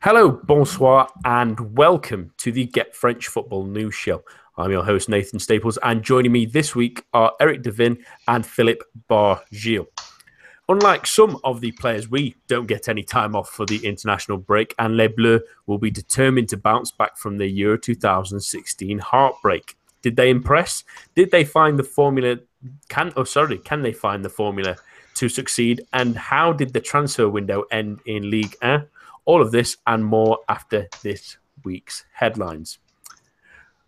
Hello, bonsoir, and welcome to the Get French Football News Show. I'm your host, Nathan Staples, and joining me this week are Eric Devin and Philip Bargil. Unlike some of the players, we don't get any time off for the international break, and Les Bleus will be determined to bounce back from their Euro 2016 heartbreak. Did they impress? Did they find the formula? Can oh sorry, can they find the formula to succeed? And how did the transfer window end in League 1? All of this and more after this week's headlines.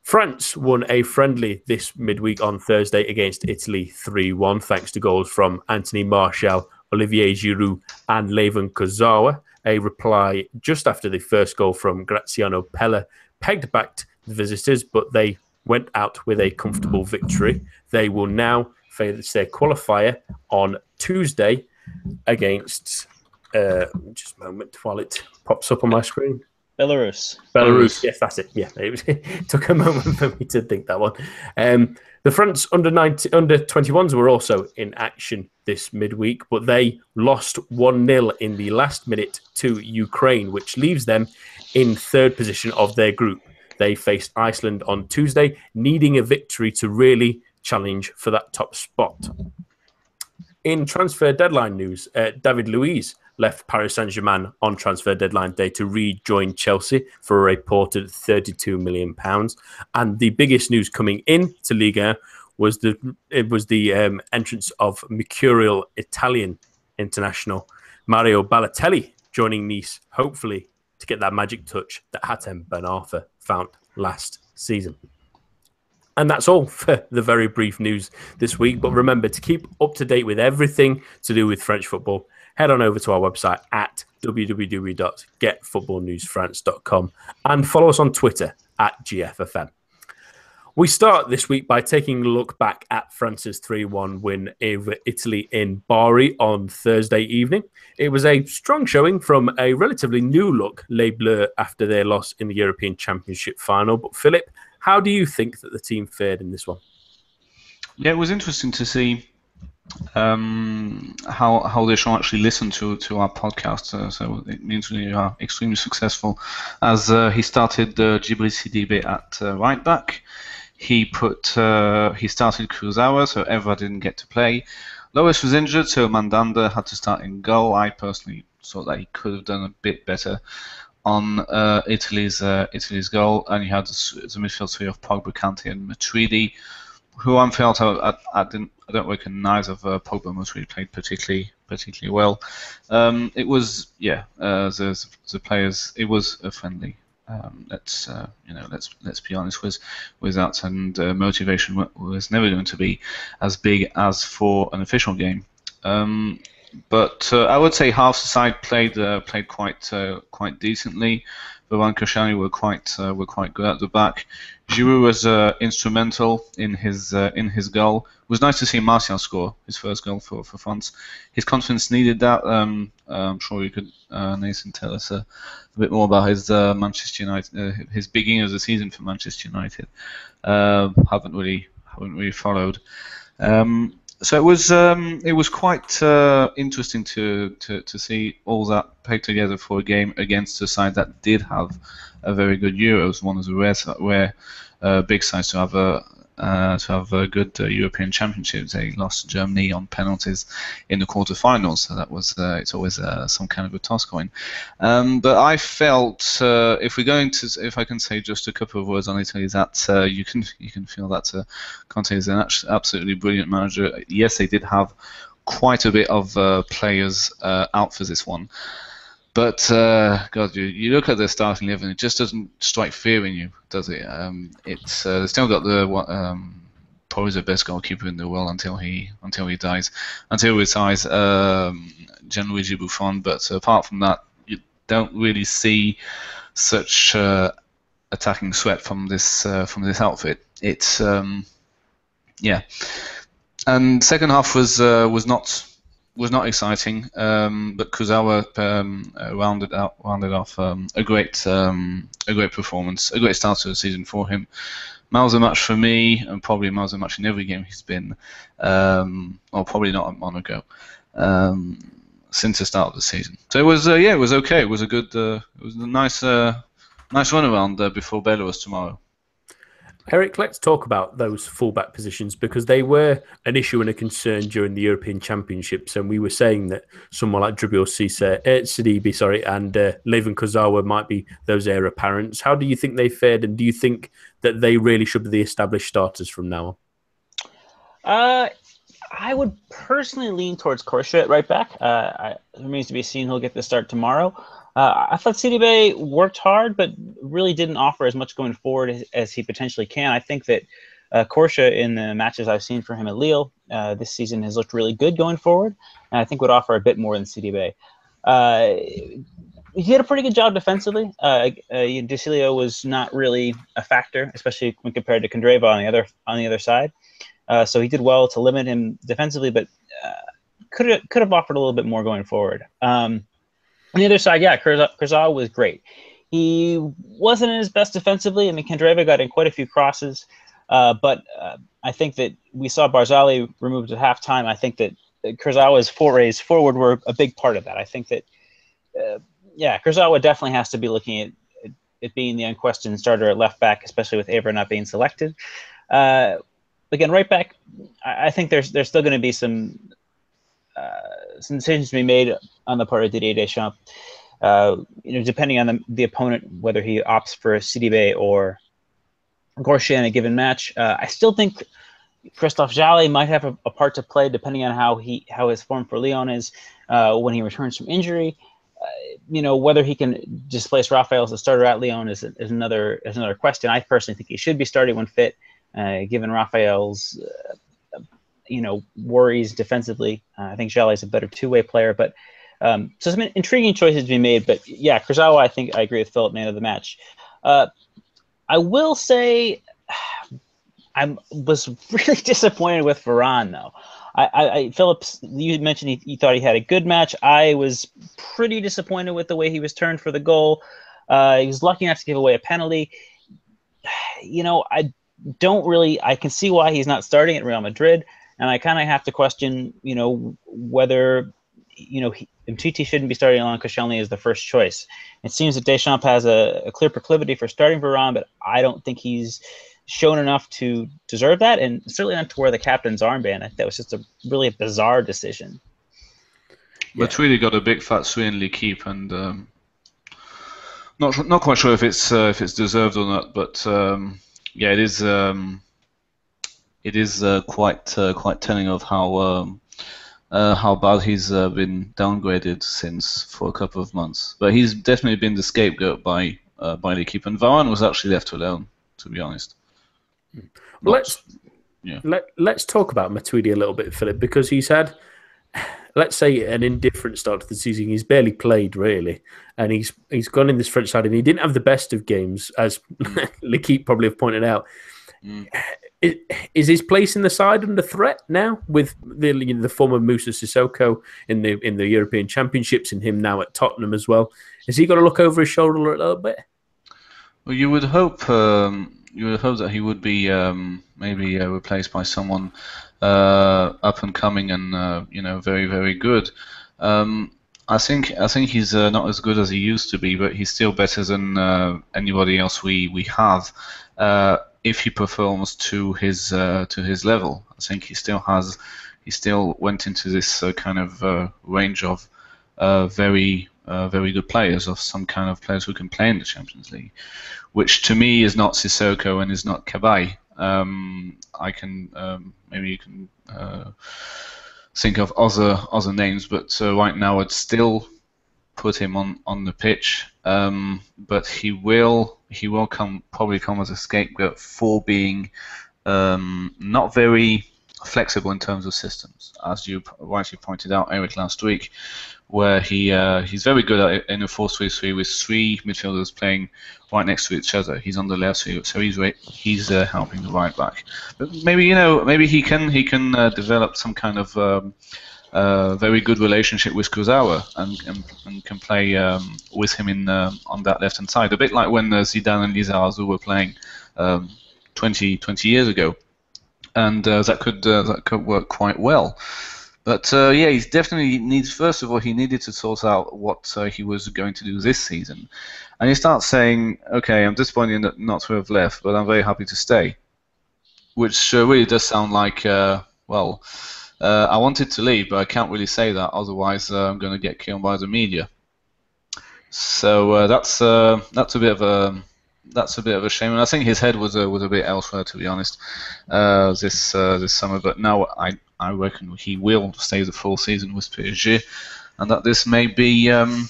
France won a friendly this midweek on Thursday against Italy 3 1, thanks to goals from Anthony Martial, Olivier Giroud, and Layvin Kurzawa. A reply just after the first goal from Graziano Pellè pegged back the visitors, but they went out with a comfortable victory. They will now face their qualifier on Tuesday against uh, just a moment while it pops up on my screen. Belarus. Belarus, yes, that's it. Yeah, it, was, it took a moment for me to think that one. Um, the France under 90, under 21s were also in action this midweek, but they lost 1 0 in the last minute to Ukraine, which leaves them in third position of their group. They faced Iceland on Tuesday, needing a victory to really challenge for that top spot. In transfer deadline news, uh, David Luiz left Paris Saint Germain on transfer deadline day to rejoin Chelsea for a reported £32 million. And the biggest news coming in to Liga was the it was the um, entrance of mercurial Italian international Mario Balotelli joining Nice, hopefully to get that magic touch that Hatem Ben Arfa found last season. And that's all for the very brief news this week. But remember to keep up to date with everything to do with French football head on over to our website at www.getfootballnewsfrance.com and follow us on Twitter at GFFN. We start this week by taking a look back at France's 3 1 win over Italy in Bari on Thursday evening. It was a strong showing from a relatively new look Les Bleus after their loss in the European Championship final. But, Philip, how do you think that the team fared in this one? Yeah, it was interesting to see um, how how they shall actually listen to to our podcast. Uh, so it means we are extremely successful. As uh, he started uh, Djibril Sidibe at uh, right back, he put uh, he started Kurzawa, so Evra didn't get to play. Lloris was injured, so Mandanda had to start in goal. I personally thought that he could have done a bit better on uh, Italy's uh, Italy's goal, and he had the, the midfield three of Pogba, Kante, and Matuidi who I'm felt I, I, didn't I don't recognise of uh, Pogba most really played particularly particularly well. Um, it was yeah uh, the, the players it was a friendly. Um, let's uh, you know let's let's be honest with with that and uh, motivation was never going to be as big as for an official game. Um, but uh, I would say half the side played uh, played quite uh, quite decently. Varane Koscielny were quite uh, were quite good at the back. Giroud was uh, instrumental in his uh, in his goal. It was nice to see Martial score his first goal for, for France. His confidence needed that. Um, I'm sure you could, uh, Nathan, tell us a, a bit more about his uh, Manchester United, uh, his beginning of the season for Manchester United. haven't really haven't really followed. Um, so it was um, it was quite uh, interesting to, to, to see all that pegged together for a game against a side that did have a very good Euros, one of the rare, rare uh, big sides to have a, uh, to have a good uh, European Championship. They lost to Germany on penalties in the quarterfinals, so that was uh, it's always uh, some kind of a toss coin. Um, but I felt uh, if we're going to, if I can say just a couple of words on Italy, that uh, you can you can feel that Conte is an absolutely brilliant manager. Yes, they did have quite a bit of players out for this one. But uh, God, you, you look at their starting eleven, it just doesn't strike fear in you, does it? Um, it's uh, they still got the um, probably the best goalkeeper in the world until he until he dies, until he retires, um, Gianluigi Buffon. But apart from that, you don't really see such uh, attacking sweat from this uh, from this outfit. It's um, yeah, and second half was uh, was not was not exciting, um, but Kurzawa um, uh, rounded out rounded off um, a great um, a great performance, a great start to the season for him. Miles a match for me, and probably miles a match in every game he's been, um, or probably not a Monaco. Um, since the start of the season. So it was, uh, yeah, it was okay. It was a good, uh, it was a nice, uh, nice run around uh, before Belarus tomorrow. Eric, let's talk about those fullback positions because they were an issue and a concern during the European Championships, and we were saying that someone like Djibril Cisse, uh, Sidibe, sorry, and uh, Layvin Kurzawa might be those heir apparents. How do you think they fared, and do you think that they really should be the established starters from now on? Uh, I would personally lean towards Corchia right back. Uh, I, it remains to be seen who'll get the start tomorrow. Uh, I thought Sidibe worked hard, but really didn't offer as much going forward as, as he potentially can. I think that uh, Corchia, in the matches I've seen for him at Lille uh, this season, has looked really good going forward, and I think would offer a bit more than Sidibe. Uh, he did a pretty good job defensively. Uh, uh, was not really a factor, especially when compared to Candreva on the other on the other side. Uh, so he did well to limit him defensively, but uh, could have could have offered a little bit more going forward. Um, on the other side, yeah, Kurzawa was great. He wasn't at his best defensively. I mean, Candreva got in quite a few crosses, uh, but uh, I think that we saw Barzagli removed at halftime. I think that Kurzawa's forays forward were a big part of that. I think that, uh, yeah, Kurzawa definitely has to be looking at it being the unquestioned starter at left back, especially with Evra not being selected. Uh, again, right back, I, I think there's there's still going to be some uh, some decisions to be made on the part of Didier Deschamps. Uh, you know, depending on the, the opponent, whether he opts for Sidibe or Corchia in a given match. Uh, I still think Christophe Jallet might have a, a, part to play, depending on how he how his form for Lyon is uh, when he returns from injury. Uh, you know whether he can displace Rafael as a starter at Lyon is, is another is another question. I personally think he should be starting when fit, uh, given Rafael's you know worries defensively. Uh, I think Jallet is a better two way player, but um, so some intriguing choices to be made. But yeah, Kurzawa, I think I agree with Philip, man of the match. Uh, I will say I was really disappointed with Varane though. I, I, Phillips, you mentioned he, he, thought he had a good match. I was pretty disappointed with the way he was turned for the goal. Uh, he was lucky enough to give away a penalty. You know, I don't really. I can see why he's not starting at Real Madrid and I kind of have to question, you know, whether you know Umtiti shouldn't be starting along Koscielny as the first choice. It seems that Deschamps has a, a, clear proclivity for starting Varane, but I don't think he's shown enough to deserve that, and certainly not to wear the captain's armband. That was just a really bizarre decision. But yeah. really got a big fat Swinley keep, and um, not not quite sure if it's uh, if it's deserved or not. But um, yeah, it is. Um, it is uh, quite uh, quite telling of how um, uh, how bad he's uh, been downgraded since for a couple of months. But he's definitely been the scapegoat by uh, by the keeper, and Varane was actually left alone, to be honest. Not, let's yeah. let let's talk about Matuidi a little bit, Philip, because he's had. Let's say an indifferent start to the season. He's barely played really, and he's he's gone in this French side, and he didn't have the best of games, as mm. L'Equipe probably have pointed out. Mm is his place in the side under threat now with the the former Moussa Sissoko in the in the European Championships and him now at Tottenham as well? Has he got to look over his shoulder a little bit? Well, you would hope um, you would hope that he would be um, maybe uh, replaced by someone uh, up and coming and uh, you know very very good. Um, I think I think he's uh, not as good as he used to be, but he's still better than uh, anybody else we we have. Uh, if he performs to his uh, to his level. I think he still has he still went into this uh, kind of uh, range of uh, very uh, very good players of some kind of players who can play in the Champions League, which to me is not Sissoko and is not Cabaye. Um, I can um, maybe you can uh, think of other other names, but right now I'd still put him on on the pitch. Um, but he will he will come probably come as a scapegoat for being um, not very flexible in terms of systems, as you rightly pointed out, Eric, last week, where he uh, he's very good at in a 4-3-3 with three midfielders playing right next to each other. He's on the left, so he's he's uh, helping the right back. But maybe you know maybe he can he can uh, develop some kind of um, a very good relationship with Kurzawa and, and, and can play um, with him in uh, on that left hand side. A bit like when uh, Zidane and Lizarazu were playing um, 20, 20 years ago, and uh, that could uh, that could work quite well. But uh, yeah, he definitely needs. First of all, he needed to sort out what uh, he was going to do this season, and he starts saying, "Okay, I'm disappointed not to have left, but I'm very happy to stay," which uh, really does sound like, well, uh, I wanted to leave, but I can't really say that, otherwise uh, I'm going to get killed by the media. So that's that's a bit of a that's a bit of a shame, and I think his head was a was a bit elsewhere, to be honest, this this summer. But now I I reckon he will stay the full season with PSG, and that this may be um,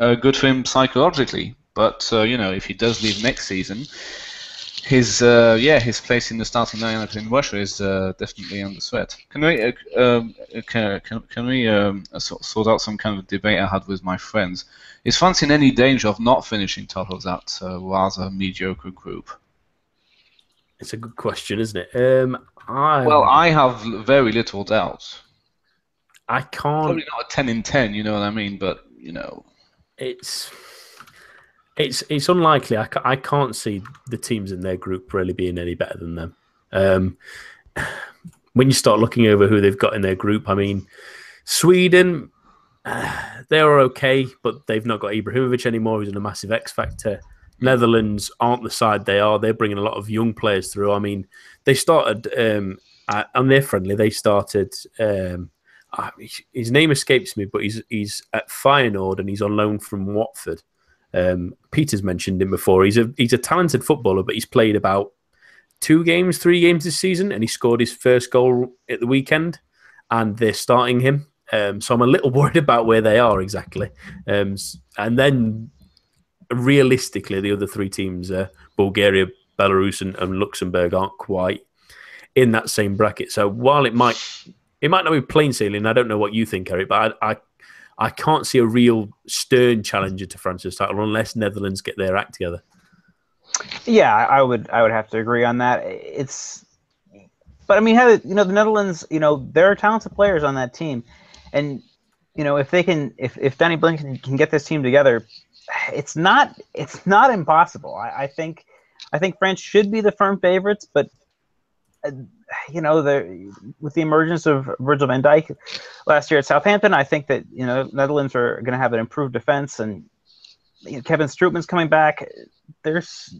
uh, good for him psychologically. But uh, you know, if he does leave next season, his uh, yeah, his place in the starting lineup in Russia is uh, definitely under threat. Can we uh, um, can, can, can we um, sort out some kind of debate I had with my friends? Is France in any danger of not finishing top of that uh, rather mediocre group? It's a good question, isn't it? Um, I well, I have very little doubt. I can't. Probably not a ten in ten, you know what I mean? But you know, it's it's it's unlikely. I, I can't see the teams in their group really being any better than them. Um, when you start looking over who they've got in their group, I mean, Sweden, uh, they're okay, but they've not got Ibrahimovic anymore. who's in a massive X factor. Netherlands aren't the side they are. They're bringing a lot of young players through. I mean, they started um, on their friendly. They started. Um, uh, his name escapes me, but he's he's at Feyenoord and he's on loan from Watford. Um, Peter's mentioned him before. He's a he's a talented footballer, but he's played about two games, three games this season, and he scored his first goal at the weekend. And they're starting him, um, so I'm a little worried about where they are exactly. Um, and then realistically, the other three teams, uh, Bulgaria, Belarus, and, and, Luxembourg, aren't quite in that same bracket. So while it might it might not be plain sailing, I don't know what you think, Eric, but I I, I can't see a real stern challenger to France's title unless Netherlands get their act together. Yeah, I would I would have to agree on that. It's but I mean, you know, the Netherlands, you know, there are talented players on that team, and you know, if they can, if if Danny Blind can get this team together, it's not it's not impossible. I, I think I think France should be the firm favorites, but uh, you know, the with the emergence of Virgil van Dijk last year at Southampton, I think that you know Netherlands are going to have an improved defense, and you know, Kevin Strootman's coming back. There's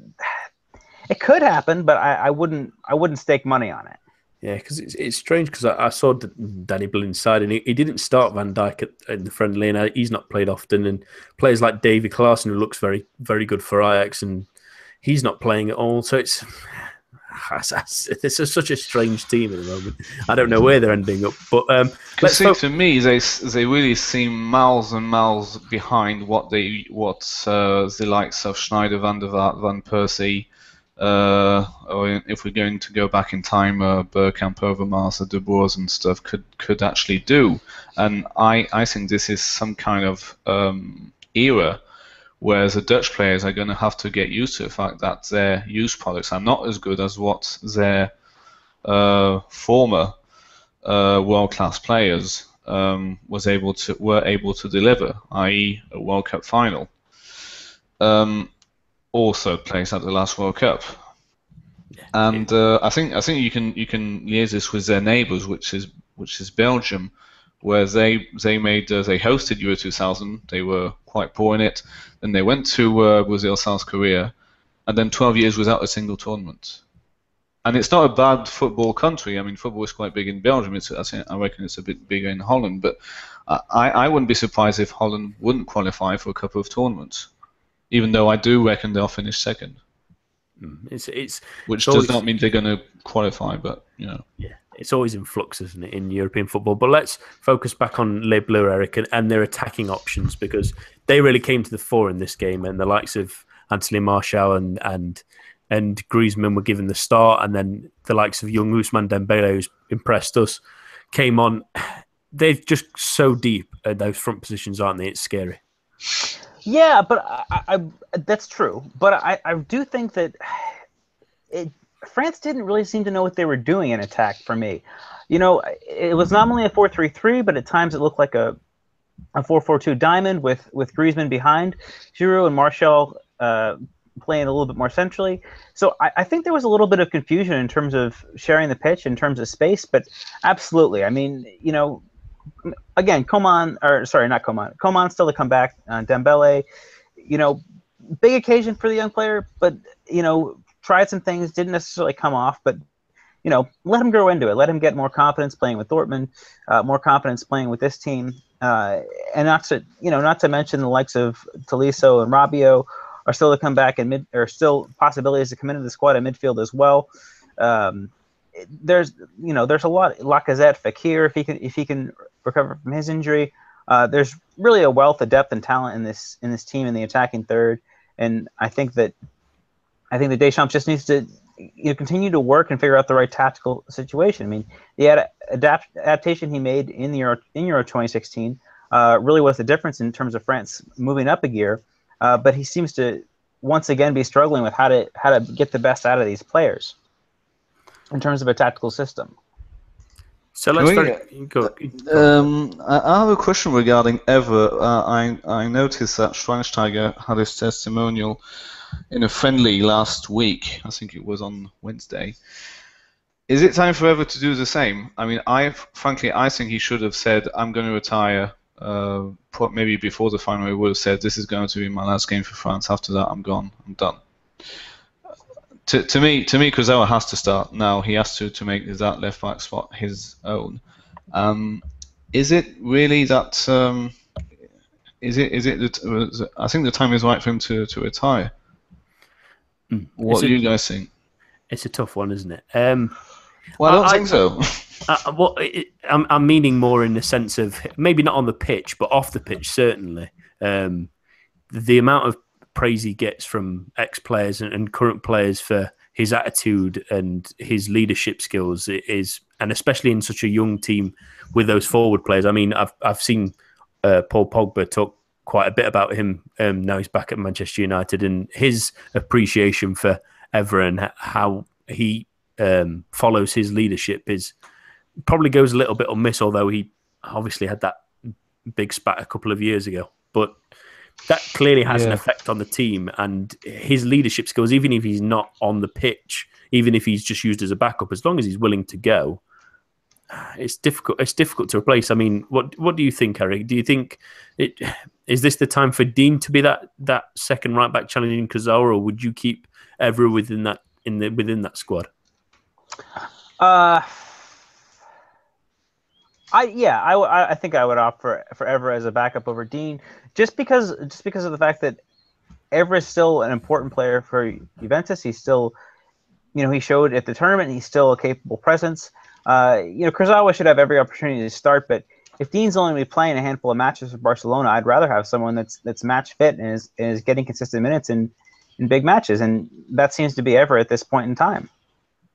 it could happen, but I, I wouldn't I wouldn't stake money on it. Yeah, because it's, it's strange because I, I, saw Danny Blind's side and he, he didn't start Van at, in the friendly and uh, he's not played often. And players like Davy Klaassen, who looks very very good for Ajax, and he's not playing at all. So it's it's a, such a strange team at the moment. I don't know where they're ending up. But um, let's see, to me, they they really seem miles and miles behind what they what uh, the likes of Sneijder, Van der Vaart, Van Persie uh, or if we're going to go back in time, uh, Bergkamp, Overmars, De Boers and stuff could could actually do. And I, I think this is some kind of um, era where the Dutch players are going to have to get used to the fact that their used products are not as good as what their uh, former uh, world-class players um, was able to were able to deliver, i.e., a World Cup final. Um, also plays at the last World Cup. And uh, I think I think you can you can liaise this with their neighbours, which is which is Belgium, where they they made uh, they hosted Euro 2000. They were quite poor in it. Then they went to uh, Brazil, South Korea, and then 12 years without a single tournament. And it's not a bad football country. I mean, football is quite big in Belgium. It's I, think, I reckon it's a bit bigger in Holland, but I, I wouldn't be surprised if Holland wouldn't qualify for a couple of tournaments even though I do reckon they'll finish second. Mm, it's it's which does not mean they're going to qualify, but you know. Yeah, it's always in flux, isn't it, in European football? But let's focus back on Les Bleus, Eric, and, and their attacking options because they really came to the fore in this game, and the likes of Anthony Martial and and and Griezmann were given the start, and then the likes of young Ousmane Dembele, who's impressed us, came on. They're just so deep at those front positions, aren't they? It's scary. Yeah, but I, I, that's true. But I, I do think that it, France didn't really seem to know what they were doing in attack for me. You know, it was nominally a 4-3-3, but at times it looked like a a 4-4-2 diamond with with Griezmann behind, Giroud and Martial uh, playing a little bit more centrally. So I, I, think there was a little bit of confusion in terms of sharing the pitch, in terms of space, but absolutely. I mean, you know, again, Coman, or sorry, not Coman, Coman still to come back. Uh, Dembele, you know, big occasion for the young player, but, you know, tried some things, didn't necessarily come off, but you know, let him grow into it. Let him get more confidence playing with Dortmund, uh, more confidence playing with this team, uh, and not to you know, not to mention the likes of Tolisso and Rabiot are still to come back and mid, or still possibilities to come into the squad at midfield as well. Um, there's you know, there's a lot. Lacazette, Fekir if he can if he can recover from his injury, uh, there's really a wealth of depth and talent in this in this team in the attacking third, and I think that I think that Deschamps just needs to you know, continue to work and figure out the right tactical situation. I mean, the ad- adapt- adaptation he made in the Euro, in Euro 2016 uh, really was the difference in terms of France moving up a gear. Uh, but he seems to once again be struggling with how to how to get the best out of these players in terms of a tactical system. So let's start. Go. Um, I have a question regarding Evra. Uh, I I noticed that Schweinsteiger had his testimonial in a friendly last week. I think it was on Wednesday. Is it time for Evra to do the same? I mean, I frankly I think he should have said, "I'm going to retire." Uh, maybe before the final, he would have said, "This is going to be my last game for France. After that, I'm gone. I'm done." To, to me, to me, Kurzawa has to start now. He has to to make that left back spot his own. Um, is it really that? Um, is it? Is it? That, I think the time is right for him to, to retire. Mm. What it's do a, you guys think? It's a tough one, isn't it? Um, well, I don't I, think so. I, well, it, I'm, I'm meaning more in the sense of maybe not on the pitch, but off the pitch, certainly. Um, the amount of praise he gets from ex players and, and, current players for his attitude and his leadership skills is, and especially in such a young team with those forward players. I mean, I've I've seen uh, Paul Pogba talk quite a bit about him. Um, now he's back at Manchester United and his appreciation for Evra and how he um, follows his leadership is probably goes a little bit unmissed. Although he obviously had that big spat a couple of years ago, but that clearly has yeah. an effect on the team and his leadership skills. Even if he's not on the pitch, even if he's just used as a backup, as long as he's willing to go, it's difficult. It's difficult to replace. I mean, what what do you think, Eric? Do you think it is this the time for Digne to be that that second right back challenging Kurzawa, or would you keep Evra within that in the within that squad? Uh, I yeah, I, I think I would opt for for Evra as a backup over Digne, just because just because of the fact that Evra is still an important player for Juventus. He's still, you know, he showed at the tournament he's still a capable presence. Uh, you know, Kurzawa should have every opportunity to start, but if Digne's only be playing a handful of matches for Barcelona, I'd rather have someone that's that's match fit and is, is getting consistent minutes in, in big matches, and that seems to be Evra at this point in time.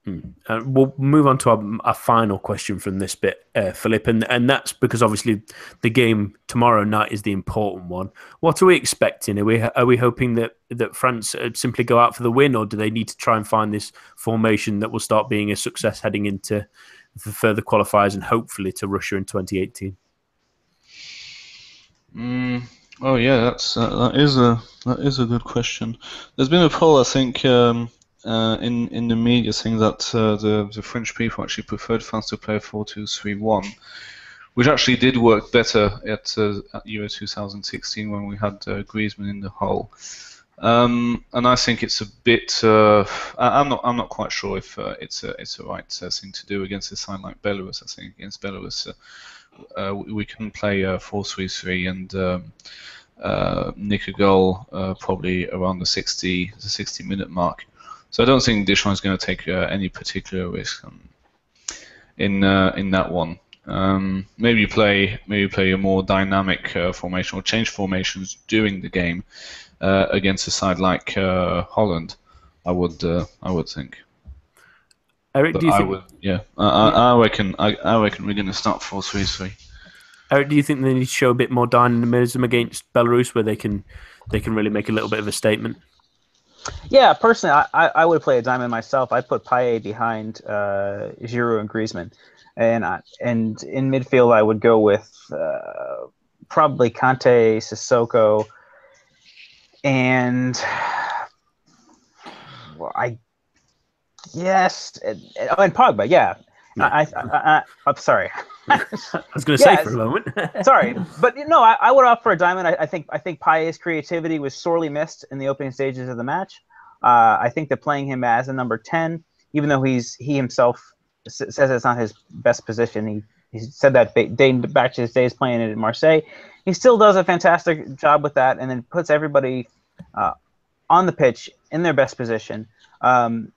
Hmm. Uh, we'll move on to our, our, final question from this bit, uh, Philip, and and that's because obviously the game tomorrow night is the important one. What are we expecting? Are we are we hoping that that France uh, simply go out for the win, or do they need to try and find this formation that will start being a success heading into the further qualifiers and hopefully to Russia in 2018? Mm, oh yeah, that's uh, that is a that is a good question. There's been a poll, I think. Um, uh, in in the media saying that uh, the the French people actually preferred France to play 4-2-3-1, which actually did work better at, uh, at Euro 2016 when we had uh, Griezmann in the hole. Um, and I think it's a bit. Uh, I'm not. I'm not quite sure if uh, it's a it's a right thing to do against a side like Belarus. I think against Belarus, we can play 4-3-3 and. Um, uh, nick a goal uh, probably around the 60 the 60 minute mark. So I don't think Deschamps is going to take uh, any particular risk um, in uh, in that one. Um, maybe play maybe play a more dynamic uh, formation or change formations during the game uh, against a side like uh, Holland. I would uh, I would think. Eric, but do you I think? Would, yeah, I, I, I reckon I, I reckon we're going to start four three three. Eric, do you think they need to show a bit more dynamism against Belarus, where they can they can really make a little bit of a statement? Yeah, personally, I, I would play a diamond myself. I'd put Payet behind uh, Giroud and Griezmann, and I, and in midfield I would go with uh, probably Kanté, Sissoko, and well, I yes, and, oh, and Pogba, yeah. Yeah. I, I, am sorry. I was going to Yeah, say for a moment. sorry, but no, I, I would offer a diamond. I, I think I think Payet's creativity was sorely missed in the opening stages of the match. Uh, I think that playing him as a number ten, even though he's he himself says it's not his best position, he he said that dating back to his days playing it in Marseille. He still does a fantastic job with that, and then puts everybody uh, on the pitch in their best position. Um,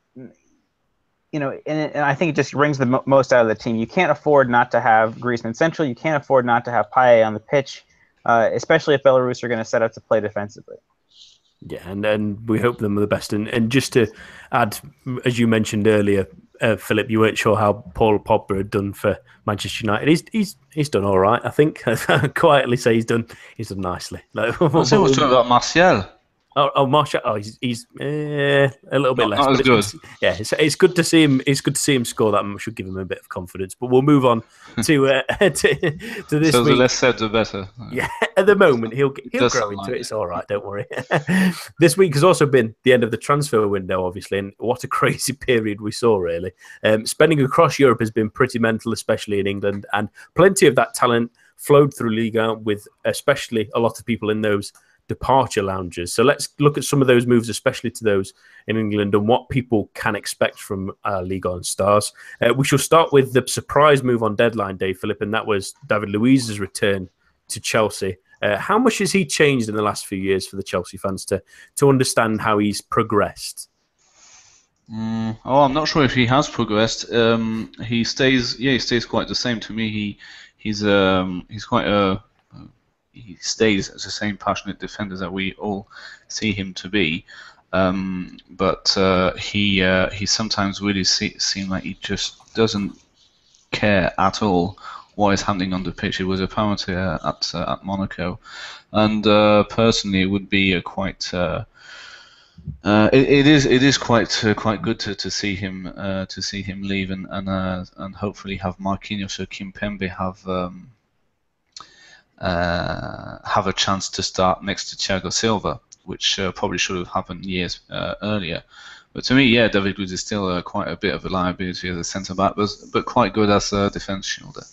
you know, and, and I think it just brings the mo- most out of the team. You can't afford not to have Griezmann central. You can't afford not to have Payet on the pitch, uh, especially if Belarus are going to set up to play defensively. Yeah, and, and we hope them the best. And, and just to add, as you mentioned earlier, uh, Philip, you weren't sure how Paul Pogba had done for Manchester United. He's he's he's done all right, I think. Quietly say he's done he's done nicely. Like, I was talking about Martial. Oh, oh, Martial. Oh, he's, he's eh, a little bit Not- less. not but it's yeah, it's, it's good to see him. It's good to see him score that. much. Should give him a bit of confidence. But we'll move on to uh, to, to this so the less said, the better. Yeah, at the moment he'll he'll grow into like it. it. It's all right. Don't worry. this week has also been the end of the transfer window, obviously, and what a crazy period we saw. Really, um, spending across Europe has been pretty mental, especially in England, and plenty of that talent flowed through Liga, with especially a lot of people in those departure lounges. So let's look at some of those moves, especially to those in England, and what people can expect from uh, Liga on stars. Uh, we shall start with the surprise move on deadline day, Philip, and that was David Luiz's return to Chelsea. Uh, how much has he changed in the last few years for the Chelsea fans to to understand how he's progressed? Mm, oh, I'm not sure if he has progressed. Um, he stays, yeah, he stays quite the same to me. He he's um he's quite a he stays as the same passionate defender that we all see him to be. Um, but uh, he uh, he sometimes really se- seem like he just doesn't care at all what is happening on the pitch. It was apparently uh, at uh, at Monaco, and uh, personally, it would be a quite. Uh, uh, it, it is it is quite uh, quite good to, to see him uh, to see him leave and and, and hopefully have Marquinhos or Kimpembe have um, uh, have a chance to start next to Thiago Silva, which uh, probably should have happened years uh, earlier. But to me, yeah, David Luiz is still uh, quite a bit of a liability as a centre back, but but quite good as a defence shielder.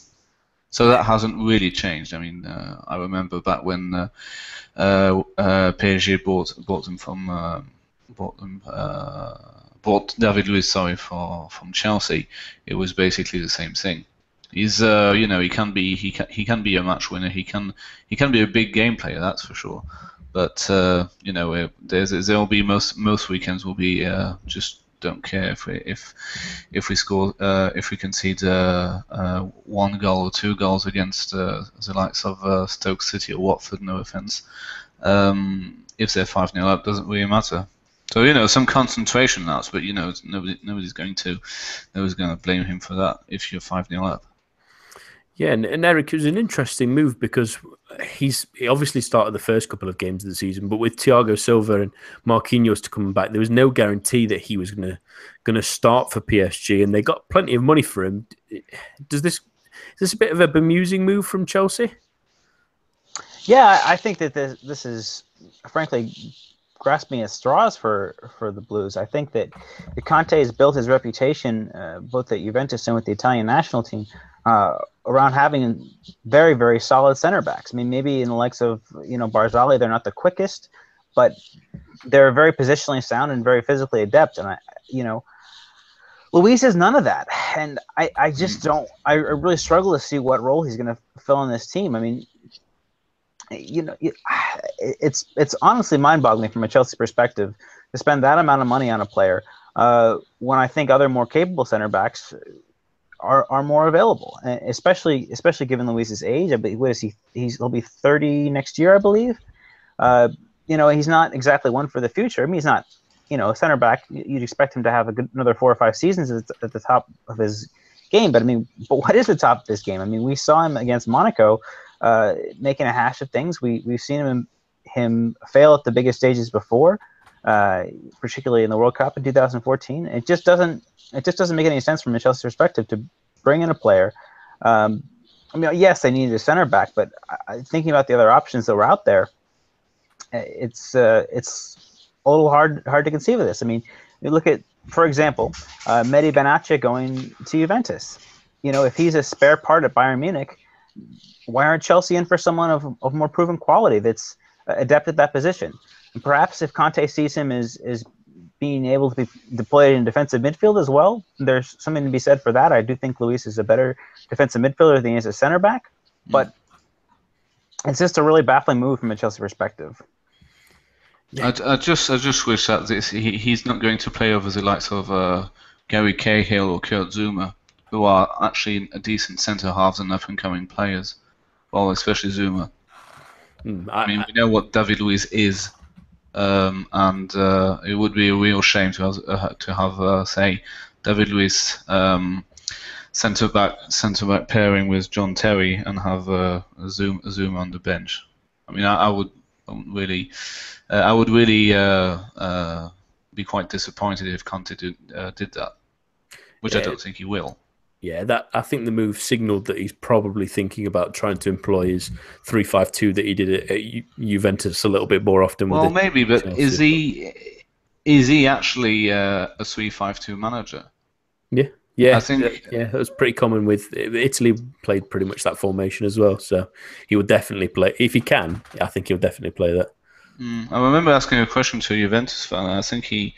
So that hasn't really changed. I mean, I remember back when uh, PSG bought bought them from bought them bought David Luiz, sorry, for from Chelsea. It was basically the same thing. He's uh, you know he can be he can he can be a match winner. He can he can be a big game player. That's for sure. But uh, you know there'll be most most weekends will be uh, just don't care if we if if we score uh, if we concede uh, uh, one goal or two goals against uh, the likes of uh, Stoke City or Watford. No offense. Um, if they're five 0 up, doesn't really matter. So you know some concentration that's, but you know nobody nobody's going to nobody's going to blame him for that if you're five 0 up. Yeah, and, and Eric, it was an interesting move because he's he obviously started the first couple of games of the season, but with Thiago Silva and Marquinhos to come back, there was no guarantee that he was gonna gonna start for PSG, and they got plenty of money for him. Does this is this a bit of a bemusing move from Chelsea? Yeah, I think that this this is frankly grasping at straws for for the Blues. I think that Conte has built his reputation uh, both at Juventus and with the Italian national team uh, around having very very solid center backs. I mean, maybe in the likes of you know Barzagli, they're not the quickest, but they're very positionally sound and very physically adept. And I, you know, Luiz has none of that, and I, I just don't. I really struggle to see what role he's going to fill in this team. I mean, you know, it's it's honestly mind-boggling from a Chelsea perspective to spend that amount of money on a player uh, when I think other more capable center backs are, are more available, and especially especially given Luiz's age. I believe what is he? He's he'll be 30 next year, I believe. Uh, you know, he's not exactly one for the future. I mean, he's not. You know, a center back. You'd expect him to have a good, another four or five seasons at the, at the top of his game. But I mean, but what is the top of this game? I mean, we saw him against Monaco uh, making a hash of things. We we've seen him him fail at the biggest stages before, uh, particularly in the World Cup in 2014. It just doesn't it just doesn't make any sense from a Chelsea perspective to bring in a player. Um, I mean, yes, they needed a center back, but thinking about the other options that were out there, uh, it's uh, it's a little hard hard to conceive of this. I mean, You look at, for example, uh, Mehdi going to Juventus. You know, if he's a spare part at Bayern Munich, why aren't Chelsea in for someone of, of more proven quality that's adept at that position? And perhaps if Conte sees him as, as being able to be deployed in defensive midfield as well, there's something to be said for that. I do think Luiz is a better defensive midfielder than he is a center back, but it's just a really baffling move from a Chelsea perspective. I, I just I just wish that this, he, he's not going to play over the likes of uh, Gary Cahill or Kurt Zouma, who are actually a decent centre halves and up and coming players. Well, especially Zouma. Mm, I, I, mean, we know what David Luiz is, um, and uh, it would be a real shame to have, uh, to have uh, say David Luiz um, centre back centre back pairing with John Terry and have uh, a Zoom a Zoom on the bench. I mean, I, I would really, uh, I would really uh, uh, be quite disappointed if Conte did, uh, did that, which yeah. I don't think he will. Yeah, that I think the move signalled that he's probably thinking about trying to employ his three-five-two that he did at, at Juventus a little bit more often. Well, maybe, but Chelsea. is he is he actually uh, a three-five-two manager? Yeah, yeah, I think yeah, it was pretty common with Italy played pretty much that formation as well. So he would definitely play if he can. I think he'll definitely play that. Mm, I remember asking a question to a Juventus fan. I think he,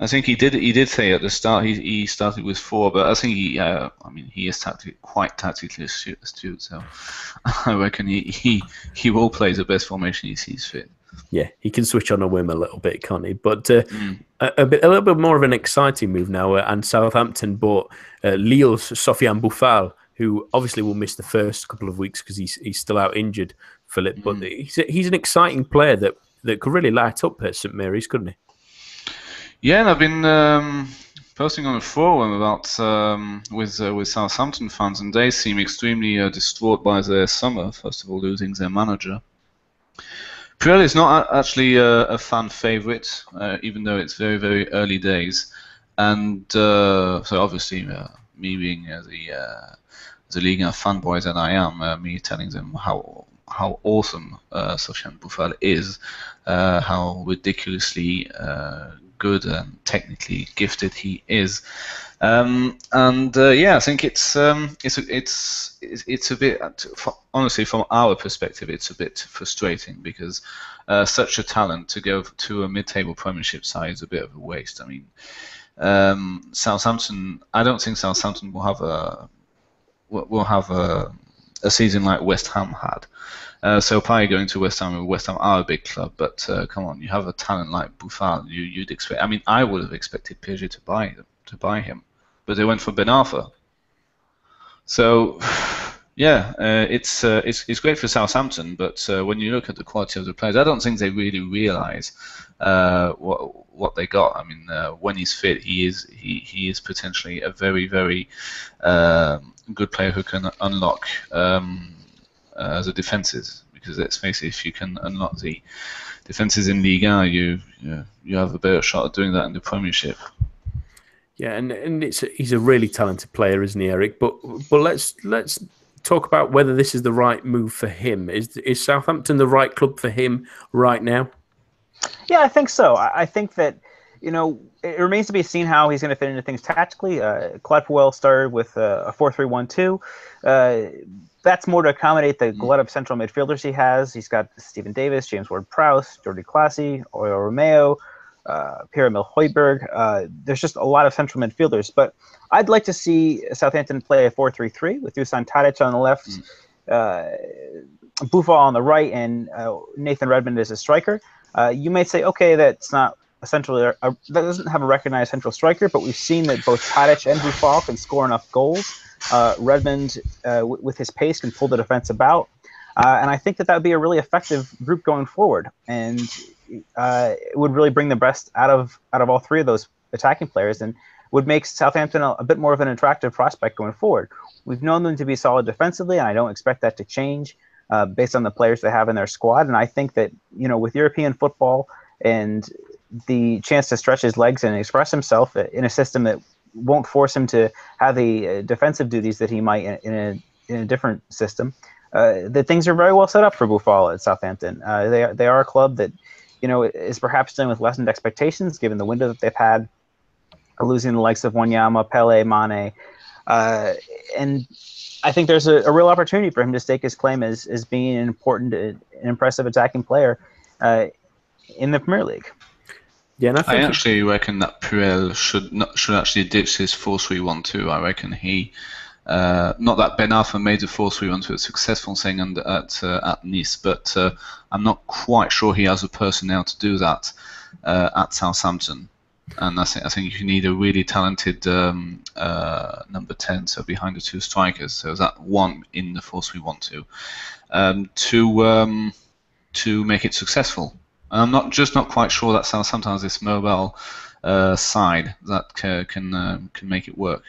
I think he did. He did say at the start he, he started with four, but I think he. Uh, I mean, he is tactic, quite tactically astute. So I reckon he, he he will play the best formation he sees fit yeah, he can switch on a whim a little bit, can't he? But uh, mm. a, a, bit, a little bit more of an exciting move now. Uh, and Southampton bought uh, Lille's Sofiane Boufal, who obviously will miss the first couple of weeks because he's he's still out injured. Philip, mm. but he's he's an exciting player that that could really light up at St Mary's, couldn't he? Yeah, and I've been um, posting on a forum about um, with uh, with Southampton fans, and they seem extremely uh, distraught by their summer. First of all, losing their manager. Pirelli is not actually a, a fan favorite, uh, even though it's very, very early days. And uh, so obviously, uh, me being the uh, the Liga fanboy that I am, uh, me telling them how how awesome uh, Boufal is, uh, how ridiculously good and technically gifted he is. Um, and uh, yeah, I think it's um, it's it's it's a bit honestly from our perspective, it's a bit frustrating because uh, such a talent to go to a mid-table Premiership side is a bit of a waste. I mean, um, Southampton. I don't think Southampton will have a will have a, a season like West Ham had. Uh, so probably going to West Ham. West Ham are a big club, but uh, come on, you have a talent like Boufal. You, you'd expect. I mean, I would have expected PSG to buy them, to buy him but they went for Ben Arfa. So, yeah, uh, it's, uh, it's it's great for Southampton, but uh, when you look at the quality of the players, I don't think they really realise uh, what what they got. I mean, when he's fit, he is he, he is potentially a very very um, good player who can unlock um, uh, the defences. Because let's face it, if you can unlock the defences in Liga, you you, you have a better shot at doing that in the Premiership. Yeah, and and it's he's a really talented player, isn't he, Eric? But but let's let's talk about whether this is the right move for him. Is is Southampton the right club for him right now? Yeah, I think so. I think that you know it remains to be seen how he's going to fit into things tactically. Uh, Claude Puel started with a four-three-one-two. Uh, that's more to accommodate the mm. glut of central midfielders he has. He's got Steven Davis, James Ward-Prowse, Jordi Clasie, Oriol Romeu uh, Pierre-Emile Højbjerg. Uh, there's just a lot of central midfielders, but I'd like to see Southampton play a 4-3-3 with Dusan Tadic on the left, mm. uh, Boufal on the right, and uh, Nathan Redmond as a striker. Uh, you might say, okay, that's not a central, uh, that doesn't have a recognized central striker, but we've seen that both Tadic and Boufal can score enough goals. Uh, Redmond, w- with his pace, can pull the defense about. Uh, and I think that that would be a really effective group going forward. And uh, it would really bring the best out of out of all three of those attacking players and would make Southampton a, a, bit more of an attractive prospect going forward. We've known them to be solid defensively, and I don't expect that to change uh, based on the players they have in their squad. And I think that you know with European football and the chance to stretch his legs and express himself in a system that won't force him to have the defensive duties that he might in, in a in a different system. Uh, that things are very well set up for Boufal at Southampton. Uh, they are, they are a club that you know, is perhaps dealing with lessened expectations given the window that they've had losing the likes of Wanyama, Pellè, Mane, uh, and I think there's a, a, real opportunity for him to stake his claim as, as being an important, an impressive attacking player uh, in the Premier League. Yeah, I, I actually reckon that Puel should not, should actually ditch his four three one two. I reckon he, uh, not that Ben Arfa made the four three one two a successful thing under, at uh, at Nice, but uh, I'm not quite sure he has the personnel to do that uh, at Southampton. And I think I think you need a really talented um, uh, number ten, so behind the two strikers, so is that one in the four three one two, um, to um, to make it successful. And I'm not just not quite sure that sometimes this mobile uh, side that can can, uh, can make it work.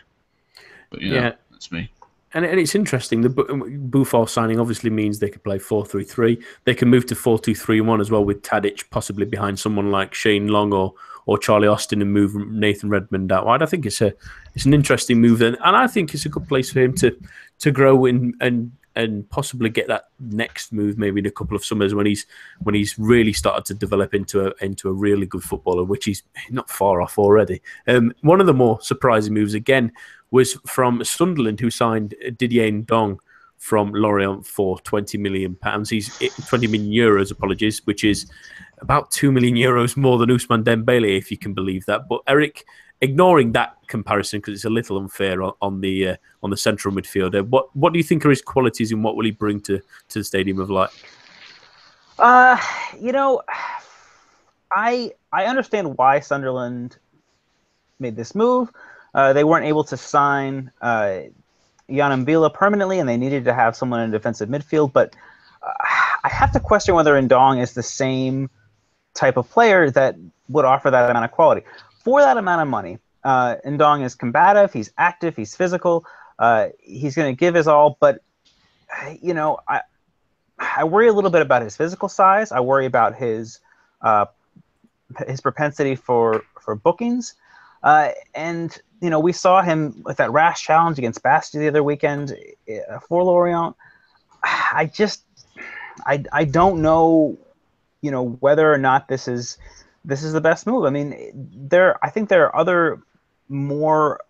But you know, yeah, that's me. And, and it's interesting. The Boufal signing obviously means they could play 4 3 3. They can move to 4 2 3 1 as well, with Tadic possibly behind someone like Shane Long or, or Charlie Austin and move Nathan Redmond out wide. I think it's a it's an interesting move, and, and I think it's a good place for him to to grow in and and possibly get that next move maybe in a couple of summers when he's when he's really started to develop into a into a really good footballer, which he's not far off already. Um, one of the more surprising moves again was from Sunderland, who signed Didier Ndong from Lorient for 20 million pounds. He's 20 million euros, apologies, which is about 2 million euros more than Ousmane Dembele, if you can believe that. But Eric, ignoring that comparison because it's a little unfair on, on the uh, on the central midfielder. What what do you think are his qualities and what will he bring to to the Stadium of Light? Uh, you know, I I understand why Sunderland made this move. Uh, they weren't able to sign uh, Yann M'Vila permanently, and they needed to have someone in defensive midfield. But uh, I have to question whether Ndong is the same type of player that would offer that amount of quality for that amount of money. Uh, Ndong is combative. He's active. He's physical. Uh, he's going to give his all. But you know, I I worry a little bit about his physical size. I worry about his uh, his propensity for for bookings. Uh, and you know, we saw him with that rash challenge against Bastia the other weekend uh, for Lorient. I just, I, I don't know, you know, whether or not this is this is the best move. I mean, there, I think there are other more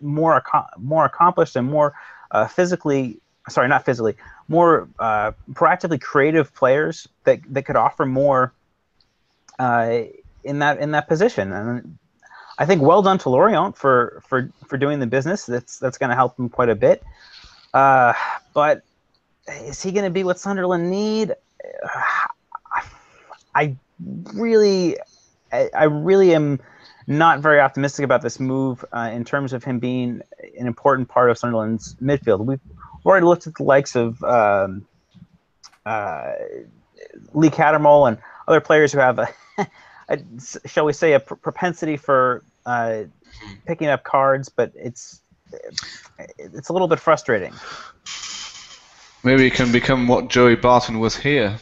more more accomplished and more uh, physically sorry not physically more uh, proactively creative players that that could offer more uh, in that in that position. And I think well done to Lorient for for for doing the business. That's that's going to help him quite a bit. Uh, but is he going to be what Sunderland need? I really I, I really am not very optimistic about this move uh, in terms of him being an important part of Sunderland's midfield. We've already looked at the likes of um, uh, Lee Cattermole and other players who have, a, a shall we say, a pr- propensity for uh, picking up cards, but it's it's a little bit frustrating. Maybe he can become what Joey Barton was here,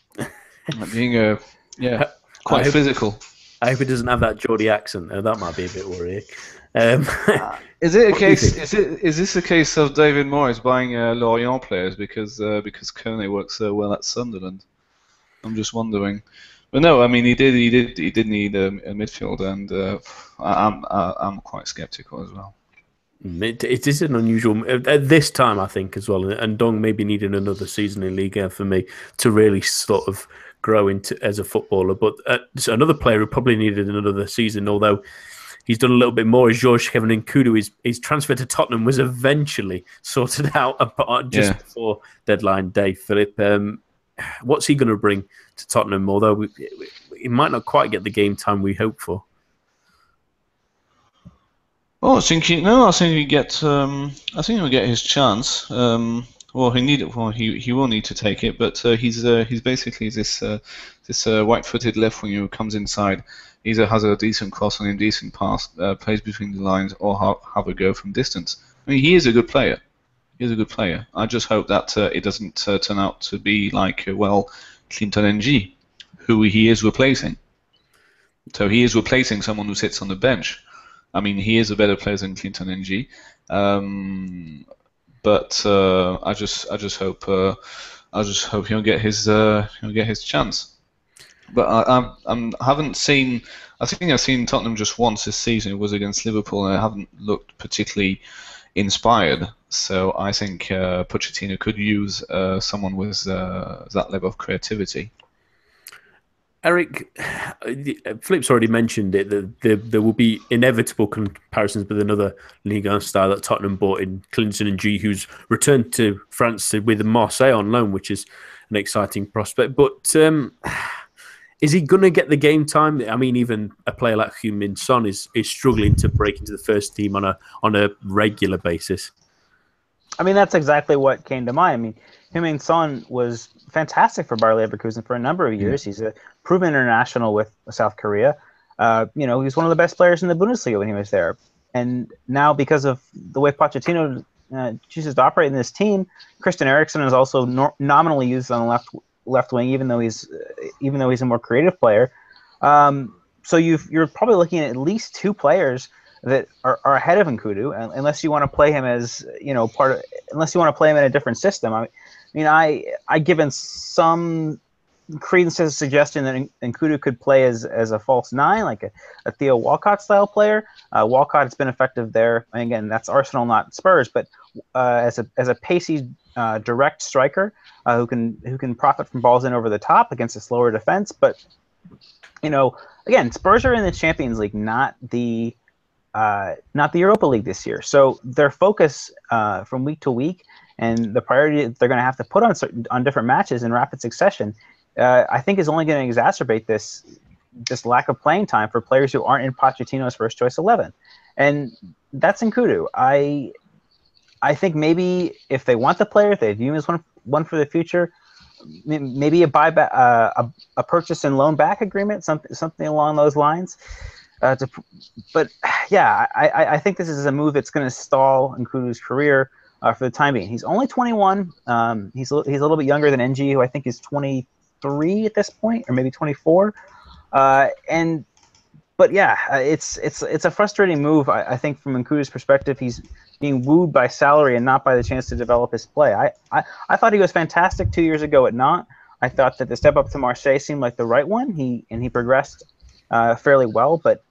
being a yeah quite physical. I hope he doesn't have that Geordie accent. Uh, that might be a bit worrying. Um, is it a case? Is it is this a case of David Moyes buying uh, Lorient players because uh, because Kone works so well at Sunderland? I'm just wondering. But no, I mean he did he did he did need a, a midfielder, and uh, I'm I'm quite skeptical as well. Mm, it, it is an unusual at this time, I think, as well. Ndong maybe needing another season in Liga for me to really sort of grow into as a footballer. But uh, another player who probably needed another season, although he's done a little bit more, is George Kevin Nkoudou. His, his transfer to Tottenham was eventually sorted out just yeah. before deadline day. Philip, um, what's he going to bring to Tottenham? Although we, he might not quite get the game time we hope for. Oh, I think he, no. I think he get. Um, I think he'll get his chance. Um, well, he need well he, he will need to take it, but uh, he's uh, he's basically this uh, this uh, white-footed left winger who comes inside, either has a decent cross and a decent pass, uh, plays between the lines, or have, have a go from distance. I mean, he is a good player. He is a good player. I just hope that uh, it doesn't turn out to be like well, Clinton N'Jie, who he is replacing. So he is replacing someone who sits on the bench. I mean, he is a better player than Clinton N'Jie. Um, but uh, I just I just hope uh, I just hope he'll get his uh, he'll get his chance. But I, I, I'm, haven't seen. I think I've seen Tottenham just once this season. It was against Liverpool, and I haven't looked particularly inspired. So I think uh, Pochettino could use uh, someone with uh, that level of creativity. Eric, Flip's already mentioned it. That there, there will be inevitable comparisons with another Ligue 1 star that Tottenham bought in Clinton N'Jie, who's returned to France with Marseille on loan, which is an exciting prospect. But um, is he going to get the game time? I mean, even a player like Heung-min Son is is struggling to break into the first team on a on a regular basis. I mean, that's exactly what came to mind. I mean, Heung-min Son was fantastic for Bayer Leverkusen for a number of years. He's a proven international with South Korea. Uh, you know, he was one of the best players in the Bundesliga when he was there. And now, because of the way Pochettino uh, chooses to operate in this team, Christian Eriksen is also nor- nominally used on the left left wing, even though he's uh, even though he's a more creative player. Um, so you are probably looking at at least two players that are, are ahead of N'Koudou, unless you want to play him as you know part of, unless you want to play him in a different system. I mean, I I given some credence to the suggestion that N'Koudou could play as, as a false nine, like a, a Theo Walcott style player. Uh, Walcott has been effective there. And again, that's Arsenal, not Spurs, but uh, as a as a pacey, uh, direct striker uh, who can who can profit from balls in over the top against a slower defense. But you know, again, Spurs are in the Champions League, not the uh, not the Europa League this year. So their focus uh, from week to week and the priority they're going to have to put on certain on different matches in rapid succession, uh, I think is only going to exacerbate this this lack of playing time for players who aren't in Pochettino's first choice eleven, and that's N'Koudou. I I think maybe if they want the player, if they view him as one one for the future, maybe a buyback, uh, a, a purchase and loan back agreement, something something along those lines. Uh, to, but yeah, I, I think this is a move that's going to stall N'Koudou's career uh, for the time being. He's only 21. Um, he's he's a little bit younger than N'Jie, who I think is 23 at this point, or maybe 24. Uh, and but yeah, uh, it's it's it's a frustrating move. I, I think from N'Koudou's perspective, he's being wooed by salary and not by the chance to develop his play. I, I, I thought he was fantastic two years ago at Nantes. I thought that the step up to Marseille seemed like the right one. He and he progressed uh, fairly well, but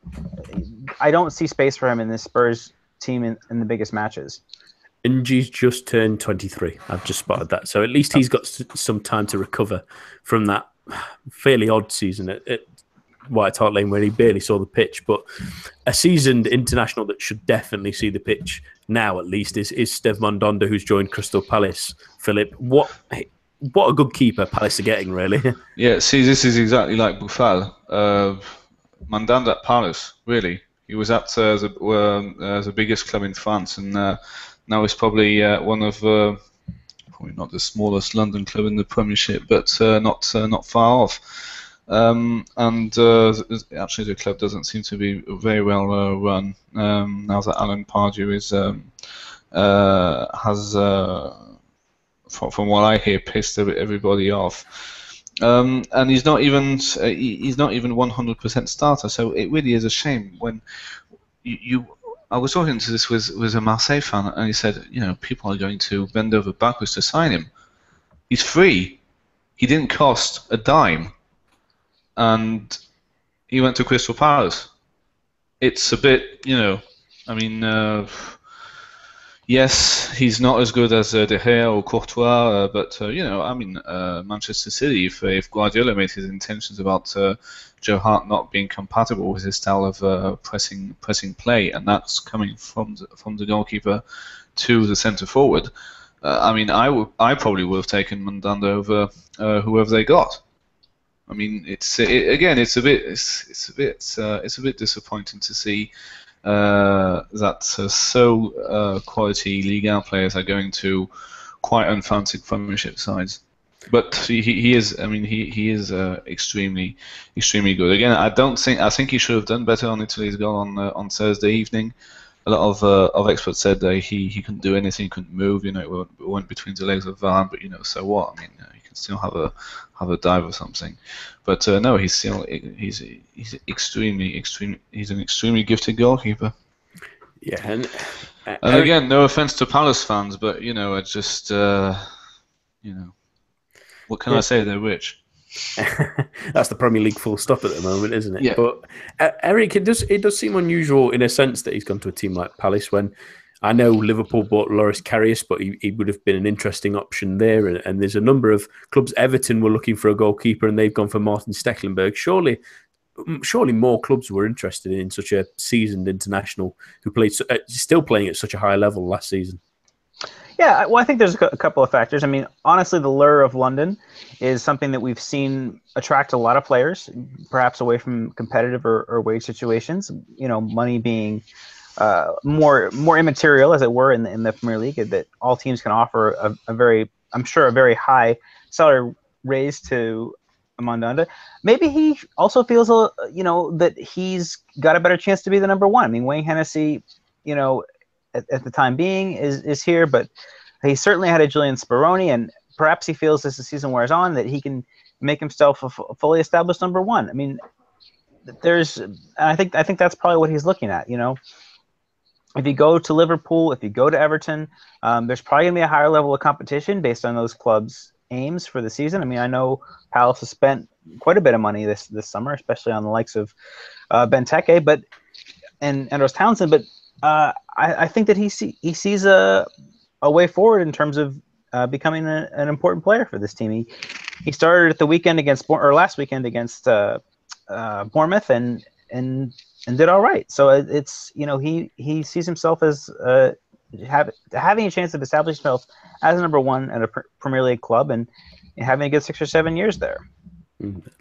I don't see space for him in this Spurs team in, in the biggest matches. N'Jie's just turned 23. I've just spotted that. So at least he's got some time to recover from that fairly odd season at, at White Hart Lane where he barely saw the pitch. But a seasoned international that should definitely see the pitch now, at least, is, is Steve Mandanda, who's joined Crystal Palace. Philip, what what a good keeper Palace are getting, really. Yeah, see, this is exactly like Boufal. Uh, Mandanda at Palace, really. He was at uh, the, uh, the biggest club in France, and uh, now he's probably uh, one of uh, probably not the smallest London club in the Premiership, but not not far off. Um, and actually, the club doesn't seem to be very well run um, now that Alan Pardew is um, has, from, from what I hear, pissed everybody off. Um, and he's not even uh, he's not even 100% starter. So it really is a shame when you, you. I was talking to this with with a Marseille fan, and he said, you know, people are going to bend over backwards to sign him. He's free. He didn't cost a dime, and he went to Crystal Palace. It's a bit, you know, I mean. Uh, Yes, he's not as good as uh, De Gea or Courtois, uh, but uh, you know, I mean, uh, Manchester City. If, if Guardiola made his intentions about uh, Joe Hart not being compatible with his style of uh, pressing pressing play, and that's coming from the, from the goalkeeper to the centre forward. I mean, I I probably would have taken Mandanda over whoever they got. I mean, it's it, again, it's a bit it's it's a bit it's a bit disappointing to see uh, that uh, so uh, quality Ligue 1 players are going to quite unfancy Premiership sides. But he, he is, I mean, he, he is uh, extremely, extremely good. Again, I don't think, I think he should have done better on Italy's goal on uh, on Thursday evening. A lot of uh, of experts said that he, he couldn't do anything, he couldn't move. You know, it went, between the legs of Varane, but you know, so what? I mean, he can still have a have a dive or something. But uh, no, he's still he's he's extremely extremely he's an extremely gifted goalkeeper. Yeah, and, uh, and again, no offense to Palace fans, but you know, I just uh, you know, what can yeah. I say? They're rich. That's the Premier League full stop at the moment, isn't it? Yeah. But uh, Eric, it does it does seem unusual in a sense that he's gone to a team like Palace when I know Liverpool bought Loris Karius, but he, he would have been an interesting option there. And, and there's a number of clubs. Everton were looking for a goalkeeper, and they've gone for Maarten Stekelenburg. Surely, surely more clubs were interested in such a seasoned international who played uh, still playing at such a high level last season. Yeah, well, I think there's a couple of factors. I mean, honestly, the lure of London is something that we've seen attract a lot of players, perhaps away from competitive or, or wage situations. You know, money being uh, more more immaterial, as it were, in the, in the Premier League, that all teams can offer a, a very, I'm sure, a very high salary raise to Mandanda. Maybe he also feels, a, you know, that he's got a better chance to be the number one. I mean, Wayne Hennessy, you know, at, at the time being is is here, but he certainly had a Julian Speroni, and perhaps he feels as the season wears on that he can make himself a fully established number one. I mean, there's, I think, I think that's probably what he's looking at. You know, if you go to Liverpool, if you go to Everton, um, there's probably gonna be a higher level of competition based on those clubs' aims for the season. I mean, I know Palace has spent quite a bit of money this this summer, especially on the likes of uh, Benteke, but and Andros Townsend, but uh, I, I, think that he see, he sees a a way forward in terms of uh, becoming a, an important player for this team. He he started at the weekend against or last weekend against uh, uh, Bournemouth and and and did all right. So it's you know he he sees himself as uh, have, having a chance of establishing himself as number one at a Premier League club and having a good six or seven years there.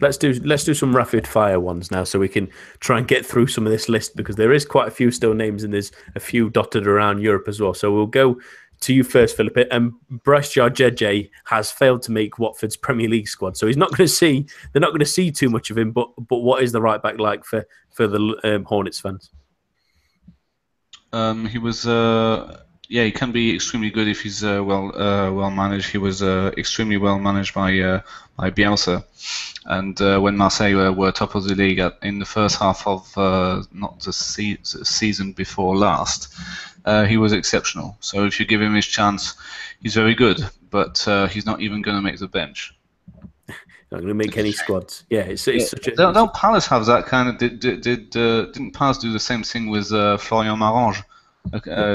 Let's do let's do some rapid fire ones now, so we can try and get through some of this list because there is quite a few still names and there's a few dotted around Europe as well. So we'll go to you first, Philip. And Brice Dja Djédjé has failed to make Watford's Premier League squad, so he's not going to see they're not going to see too much of him. But but what is the right back like for for the um, Hornets fans? Um, he was. Uh yeah, he can be extremely good if he's uh, well uh, well managed. He was uh, extremely well managed by uh, by Bielsa, and uh, when Marseille were, top of the league at, in the first half of not the se- season before last, Uh, he was exceptional. So if you give him his chance, he's very good, but uh, he's not even going to make the bench. not going to make any squads. Yeah, it's, it's yeah. such a. Don't, don't Palace have that kind of? Did did, did uh, didn't Palace do the same thing with Florian Marange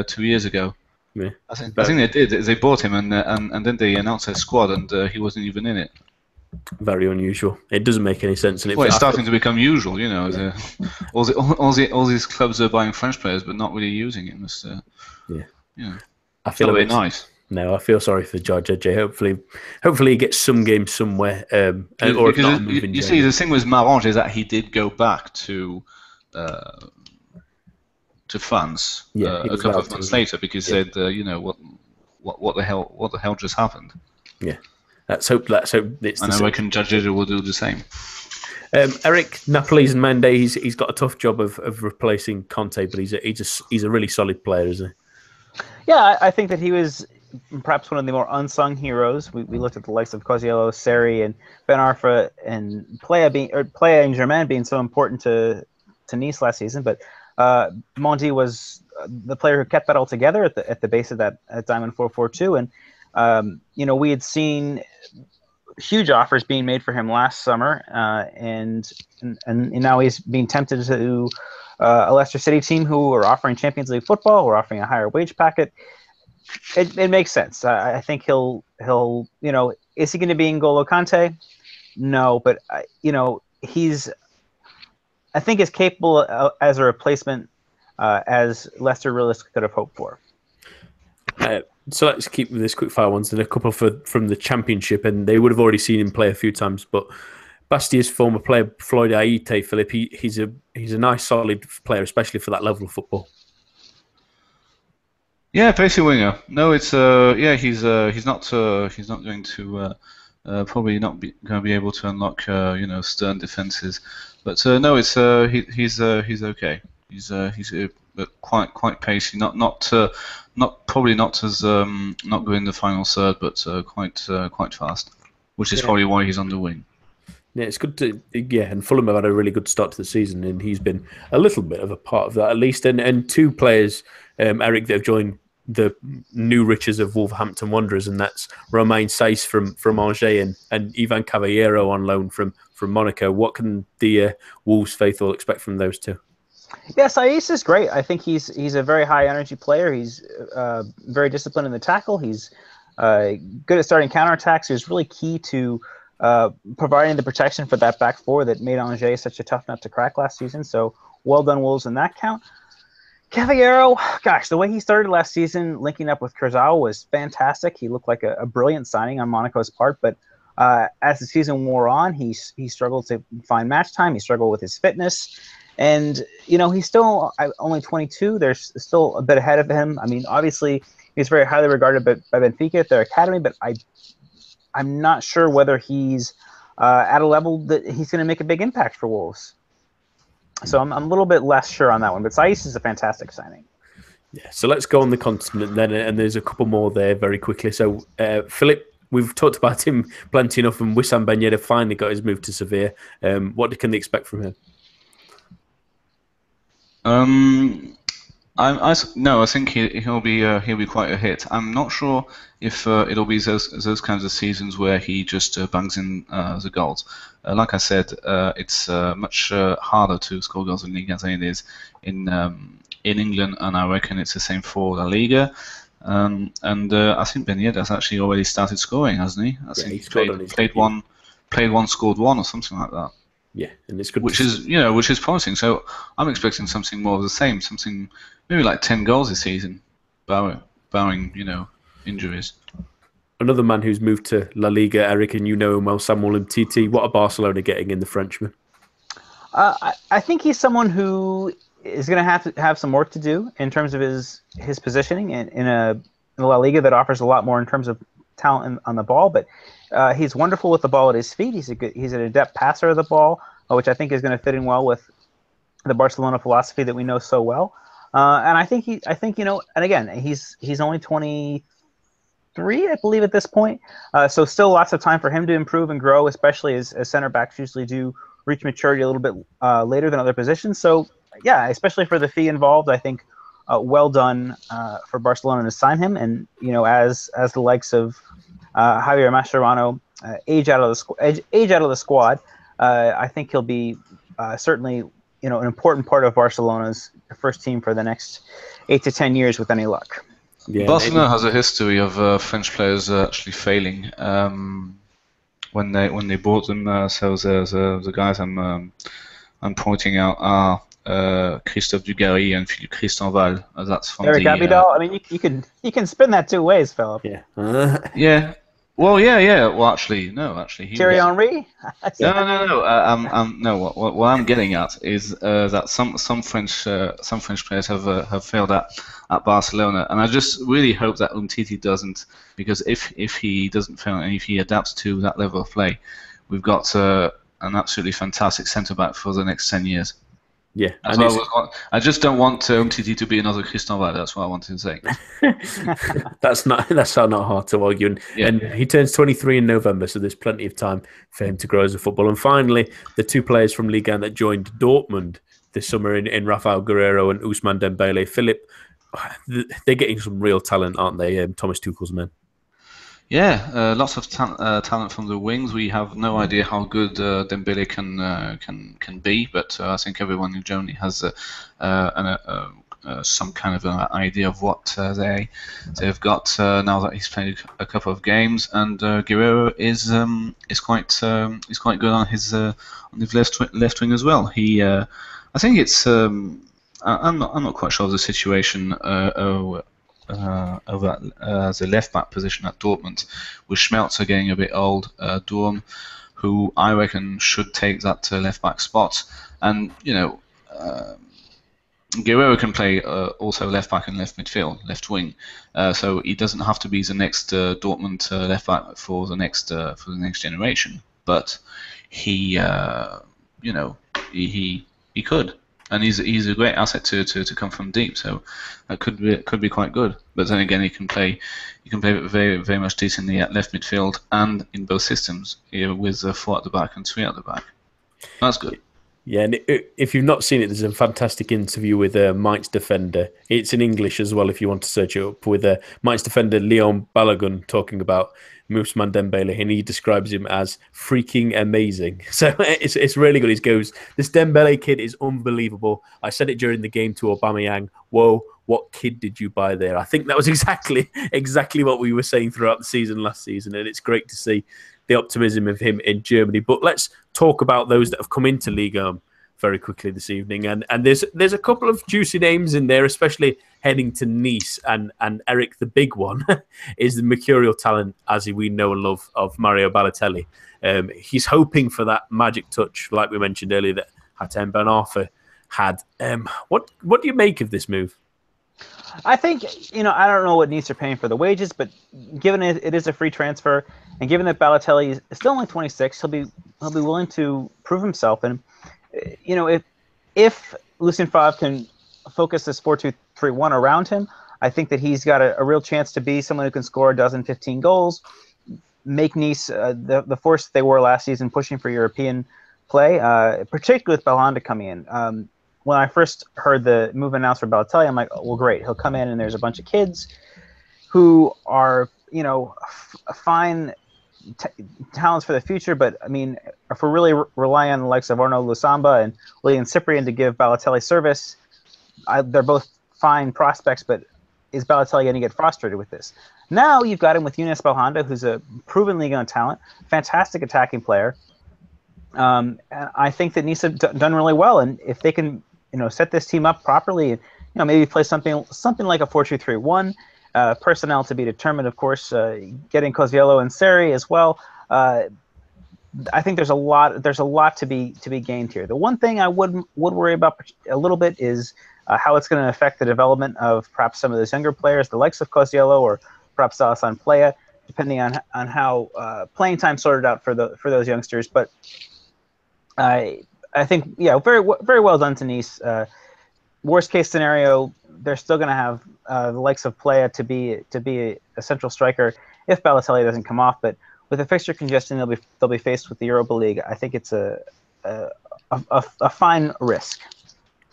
two years ago? Yeah. I think, I think they did. They bought him, and uh, and, and then they announced their squad, and uh, he wasn't even in it. Very unusual. It doesn't make any sense. And it well, it's starting to become usual. You know, the, all, the, all, all, the, all these clubs are buying French players, but not really using it. It's, uh, yeah, know, I feel a bit nice. No, I feel sorry for George J. Hopefully, hopefully he gets some games somewhere. Um, or because you, you see, the thing with Marange is that he did go back to uh, to France yeah, uh, a couple of months later because yeah. said, uh, you know, what, what, what the hell, what the hell just happened? Yeah, let's hope. Let's hope it's. And I reckon Judge it who will do the same. Um, Eric Nampalys Mendy, he's, he's got a tough job of, of replacing Kanté, but he's a, he's a, he's a really solid player, isn't he? Yeah, I think that he was perhaps one of the more unsung heroes. We, we looked at the likes of Koziello, Seri, and Ben Arfa, and Plea being or Plea and Germain being so important to to Nice last season, but uh, Mendy was uh, the player who kept that all together at the at the base of that at Diamond 442, and um, you know we had seen huge offers being made for him last summer, uh, and, and, and now he's being tempted to uh, a Leicester City team who are offering Champions League football, or offering a higher wage packet. It, it makes sense. I, I think he'll he'll you know is he going to be N'Golo Kante? No, but uh, you know he's I think is capable uh, as a replacement uh, as Leicester realistically could have hoped for. Uh, so let's keep this quick fire ones and a couple for, from the championship, and they would have already seen him play a few times. But Bastia's former player Floyd Ayité, Philip, he, he's a he's a nice solid player, especially for that level of football. Yeah, basic winger. No, it's uh yeah he's uh he's not uh he's not going to uh, uh probably not be, going to be able to unlock uh you know stern defenses but uh, no, it's uh, he, he's uh, he's okay. He's uh, he's uh, quite quite pacey. Not not uh, not probably not as um, not going the final third, but uh, quite uh, quite fast, which is yeah. probably why he's on the wing. Yeah, it's good to yeah, and Fulham have had a really good start to the season, and he's been a little bit of a part of that at least. And and two players, um, Eric, that have joined the new riches of Wolverhampton Wanderers, and that's Romain Saïss from from Angers and, and Ivan Cavaleiro on loan from from Monaco. What can the uh, Wolves faithful expect from those two? Yeah, Saïss is great. I think he's he's a very high energy player. He's uh, very disciplined in the tackle. He's uh, good at starting counterattacks. He was really key to uh, providing the protection for that back four that made Angers such a tough nut to crack last season. So well done, Wolves, in that count. Cavaleiro, gosh, the way he started last season, linking up with Kurzawa was fantastic. He looked like a, a brilliant signing on Monaco's part, but uh, as the season wore on, he he struggled to find match time. He struggled with his fitness, and you know he's still only 22. There's still a bit ahead of him. I mean, obviously he's very highly regarded by, by Benfica at their academy, but I I'm not sure whether he's uh, at a level that he's going to make a big impact for Wolves. So I'm, I'm a little bit less sure on that one, but Saïss is a fantastic signing. Yeah, so let's go on the continent then, and there's a couple more there very quickly. So uh, Philip, we've talked about him plenty enough, and Wissam Ben Yedder finally got his move to Sevilla. Um, what can they expect from him? Um, I, I, no, I think he, he'll be uh, he'll be quite a hit. I'm not sure if uh, it'll be those those kinds of seasons where he just uh, bangs in uh, the goals. Uh, like I said, uh, it's much harder to score goals in Liga than it is in um, in England, and I reckon it's the same for La Liga. Um, and I think Ben Yedder has actually already started scoring, hasn't he? I yeah, think he played, played one, played one, scored one, or something like that. Yeah, and it's good. Which is you know which is promising. So I'm expecting something more of the same, something maybe like ten goals this season, barring barring you know injuries. Another man who's moved to La Liga, Eric, and you know him well, Samuel Umtiti. What are Barcelona getting in the Frenchman? Uh, I, I think he's someone who is going to have to have some work to do in terms of his his positioning in, in a in La Liga that offers a lot more in terms of talent in, on the ball. But uh, he's wonderful with the ball at his feet. He's a good, he's an adept passer of the ball, uh, which I think is going to fit in well with the Barcelona philosophy that we know so well. Uh, and I think he, I think you know, and again, he's he's only 23, I believe, at this point. Uh, so still lots of time for him to improve and grow, especially as, as center backs usually do reach maturity a little bit uh, later than other positions. So yeah, especially for the fee involved, I think uh, well done uh, for Barcelona to sign him. And you know, as as the likes of uh, Javier Mascherano uh, age out of the squ- age, age out of the squad, uh, I think he'll be uh, certainly you know an important part of Barcelona's first team for the next eight to ten years with any luck. Yeah, Barcelona has a history of French players actually failing. Um, when they when they bought them, so the, the, the guys I'm um, I'm pointing out are uh, Christophe Dugarry and Philippe Christanval. Uh, that's from Eric the, Abidal. Uh, I mean, you, you can you can spin that two ways, Philip. Yeah. yeah. Well, yeah, yeah. Well, actually, no, actually, he Thierry was... Henry. no, no, no, no. Uh, um, um, no. What, what, what, I'm getting at is uh, that some some French uh, some French players have uh, have failed at at Barcelona, and I just really hope that Umtiti doesn't, because if if he doesn't fail and if he adapts to that level of play, we've got uh, an absolutely fantastic centre back for the next ten years. Yeah, I, was, I, just don't want um, Umtiti to be another Christanval. That's what I wanted to say. that's not that's not hard to argue. And, yeah. and, he turns 23 in November, so there's plenty of time for him to grow as a footballer. And finally, the two players from Ligue 1 that joined Dortmund this summer in, in Rafael Guerreiro and Ousmane Dembele. Philip, they're getting some real talent, aren't they? Um, Thomas Tuchel's men. Yeah, uh, lots of ta- uh, talent from the wings. We have no idea how good uh, Dembele can uh, can can be, but uh, I think everyone in Germany has uh, an, some kind of an idea of what they they've got now that he's played a couple of games. And Guerreiro is um, is quite um, is quite good on his on his left left wing as well. He I think it's um, I'm not I'm not quite sure of the situation uh, over uh, the left back position at Dortmund, with Schmelzer getting a bit old, uh, who I reckon should take that uh, left back spot. And, you know, uh, Guerreiro can play uh, also left back and left midfield, left wing, uh, so he doesn't have to be the next uh, Dortmund uh, left back for the next uh, for the next generation. But he, you know, he, he he could and he's he's a great asset to, to, to come from deep. So that could be could be quite good. But then again, he can play he can play very very much decently at left midfield and in both systems, with uh, four at the back and three at the back. That's good. Yeah, and if you've not seen it, there's a fantastic interview with uh, Mainz defender. It's in English as well if you want to search it up with uh, Mainz defender Leon Balogun talking about Ousmane Dembele, and he describes him as freaking amazing. So it's, it's really good. He goes, "This Dembele kid is unbelievable." I said it during the game to Aubameyang. Whoa, what kid did you buy there? I think that was exactly exactly what we were saying throughout the season last season, and it's great to see the optimism of him in Germany. But let's talk about those that have come into Liga very quickly this evening. And and there's there's a couple of juicy names in there, especially heading to Nice. And and Eric, the big one, is the mercurial talent, as we know and love, of Mario Balotelli. Um, he's hoping for that magic touch, like we mentioned earlier, that Hatem Ben Arfa had. Um, what what do you make of this move? I think you know I don't know what Nice are paying for the wages, but given it, it is a free transfer, and given that Balotelli is still only 26, he'll be he'll be willing to prove himself. And you know if if Lucien Favre can focus this 4-2-3-1 around him, I think that he's got a, a, real chance to be someone who can score a dozen, 15 goals, make Nice uh, the the force they were last season, pushing for European play, uh, particularly with Belhanda coming in. Um, when I first heard the move announced for Balotelli, I'm like, oh, well, great. He'll come in and there's a bunch of kids who are, you know, f- fine t- talents for the future. But I mean, if we're really re- relying on the likes of Arnaud Lusamba and Wylan Cyprien to give Balotelli service, I, they're both fine prospects. But is Balotelli going to get frustrated with this? Now you've got him with Younes Belhanda, who's a proven Ligue 1 talent, fantastic attacking player. Um, and I think that Nisa d- done really well. And if they can you know set this team up properly you know maybe play something something like a 4-2-3-1 uh, personnel to be determined of course uh, getting Koziello and Seri as well. Uh, I think there's a lot there's a lot to be to be gained here. The one thing I would would worry about a little bit is uh, how it's going to affect the development of perhaps some of those younger players the likes of Koziello or perhaps Alassane Plea depending on on how uh, playing time sorted out for the for those youngsters. But I I think yeah, very very well done to Nice. Worst case scenario, they're still going to have uh, the likes of Plea to be to be a central striker if Balotelli doesn't come off. But with the fixture congestion, they'll be they'll be faced with the Europa League. I think it's a a, a, a fine risk.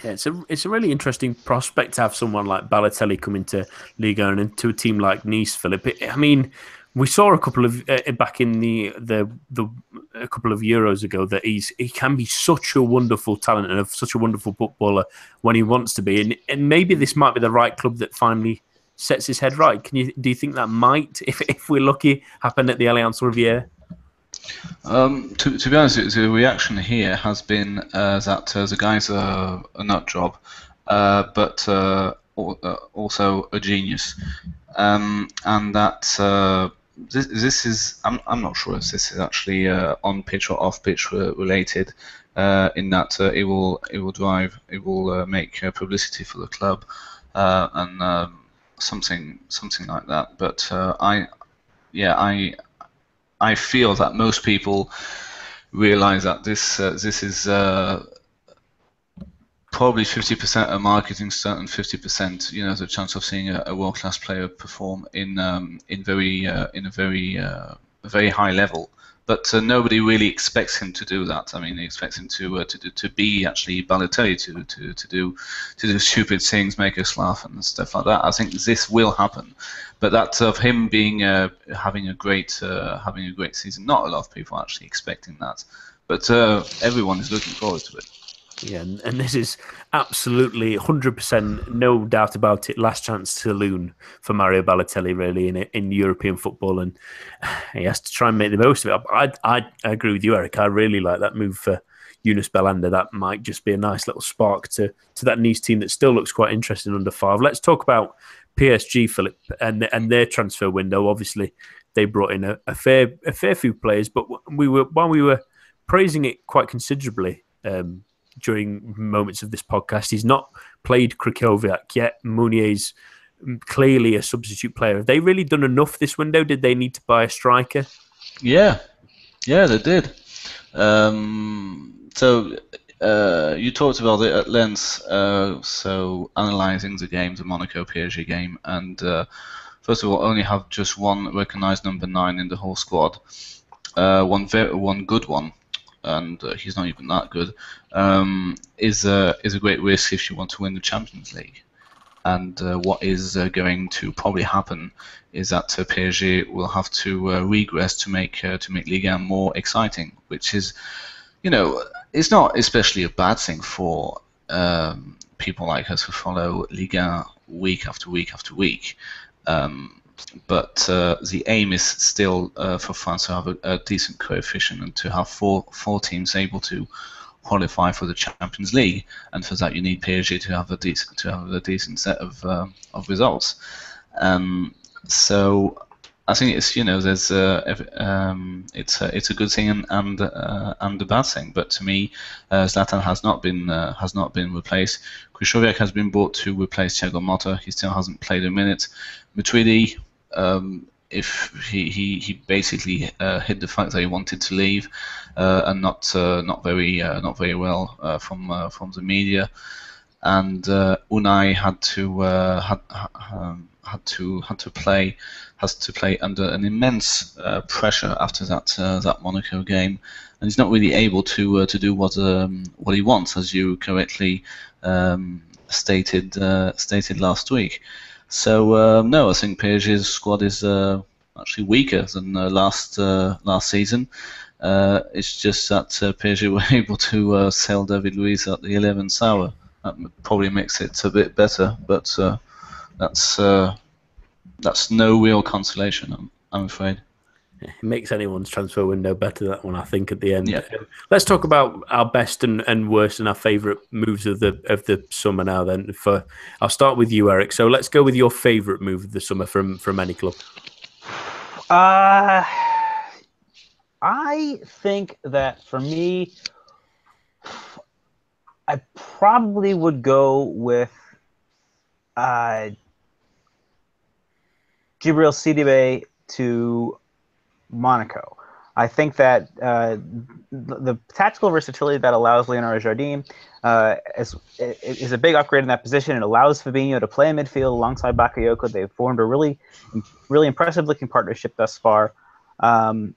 Yeah, it's a it's a really interesting prospect to have someone like Balotelli come into Liga and into a team like Nice, Philip. I mean, we saw a couple of uh, back in the, the the a couple of euros ago that he's he can be such a wonderful talent and such a wonderful footballer when he wants to be, and and maybe this might be the right club that finally sets his head right. Can you do you think that might, if if we're lucky, happen at the Allianz Riviera? Um, to, to be honest, the reaction here has been uh, that uh, the guy's a, a nut job, uh, but uh, uh, also a genius, um, and that this, this is I'm, I'm not sure if this is actually uh, on pitch or off pitch related. Uh, in that uh, it will it will drive it will uh, make uh, publicity for the club and um, something something like that. But I yeah I I feel that most people realize that this this is probably 50% of marketing stunt and 50% you know the chance of seeing a, a world class player perform in um, in very uh, in a very uh, very high level but uh, nobody really expects him to do that. I mean, they expect him to uh, to to be actually Balotelli to to to do to do stupid things, make us laugh and stuff like that. I think this will happen, but that of him being uh, having a great uh, having a great season, not a lot of people actually expecting that, but uh, everyone is looking forward to it. Yeah, and, this is absolutely 100% no doubt about it. Last chance saloon for Mario Balotelli, really, in in European football, and he has to try and make the most of it. I, I, I agree with you, Eric. I really like that move for Younes Belhanda. That might just be a nice little spark to to that Nice team that still looks quite interesting under Favre. Let's talk about PSG, Philip, and and their transfer window. Obviously, they brought in a, a fair a fair few players, but we were while we were praising it quite considerably. Um, during moments of this podcast. He's not played Krychowiak yet. Meunier's clearly a substitute player. Have they really done enough this window? Did they need to buy a striker? Yeah, yeah, they did. Um, so uh, you talked about it at length. Uh, so analysing the game, the Monaco PSG game, and uh, first of all, only have just one recognised number nine in the whole squad. Uh, one very one good one and uh, he's not even that good, um, is a is a great risk if you want to win the Champions League. And uh, what is uh, going to probably happen is that uh, PSG will have to uh, regress to make uh, to make Liga more exciting, which is, you know, it's not especially a bad thing for um, people like us who follow Liga week after week after week. Um, but uh, the aim is still uh, for France to have a, a, decent coefficient and to have four four teams able to qualify for the Champions League, and for that you need PSG to have a decent to have a decent set of uh, of results. Um, so I think it's you know there's um, it's a, it's a good thing and and, uh, and a bad thing. But to me, uh, Zlatan has not been uh, has not been replaced. Krychowiak has been brought to replace Thiago Motta. He still hasn't played a minute. Matuidi, um, if he, he, he basically uh, hid the fact that he wanted to leave uh, and not uh, not very uh, not very well from from the media, and Unai had to had um, had to had to play has to play under an immense pressure after that that Monaco game, and he's not really able to to do what um, what he wants, as you correctly um, stated stated last week. So um, no, I think PSG's squad is uh, actually weaker than uh, last uh, last season. Uh, it's just that uh, PSG were able to uh, sell David Luiz at the 11th hour. That probably makes it a bit better, but that's that's no real consolation, I'm, I'm afraid it makes anyone's transfer window better. That one, I think, at the end. Yeah. Um, let's talk about our best and, and worst and our favourite moves of the of the summer now. Then, for I'll start with you, Eric. So let's go with your favourite move of the summer from from any club. Uh, I think that for me, I probably would go with uh, Djibril Sidibe to Monaco. I think that uh, the, the, tactical versatility that allows Leonardo Jardim uh, is, is a big upgrade in that position. It allows Fabinho to play in midfield alongside Bakayoko. They've formed a really, really impressive looking partnership thus far. Um,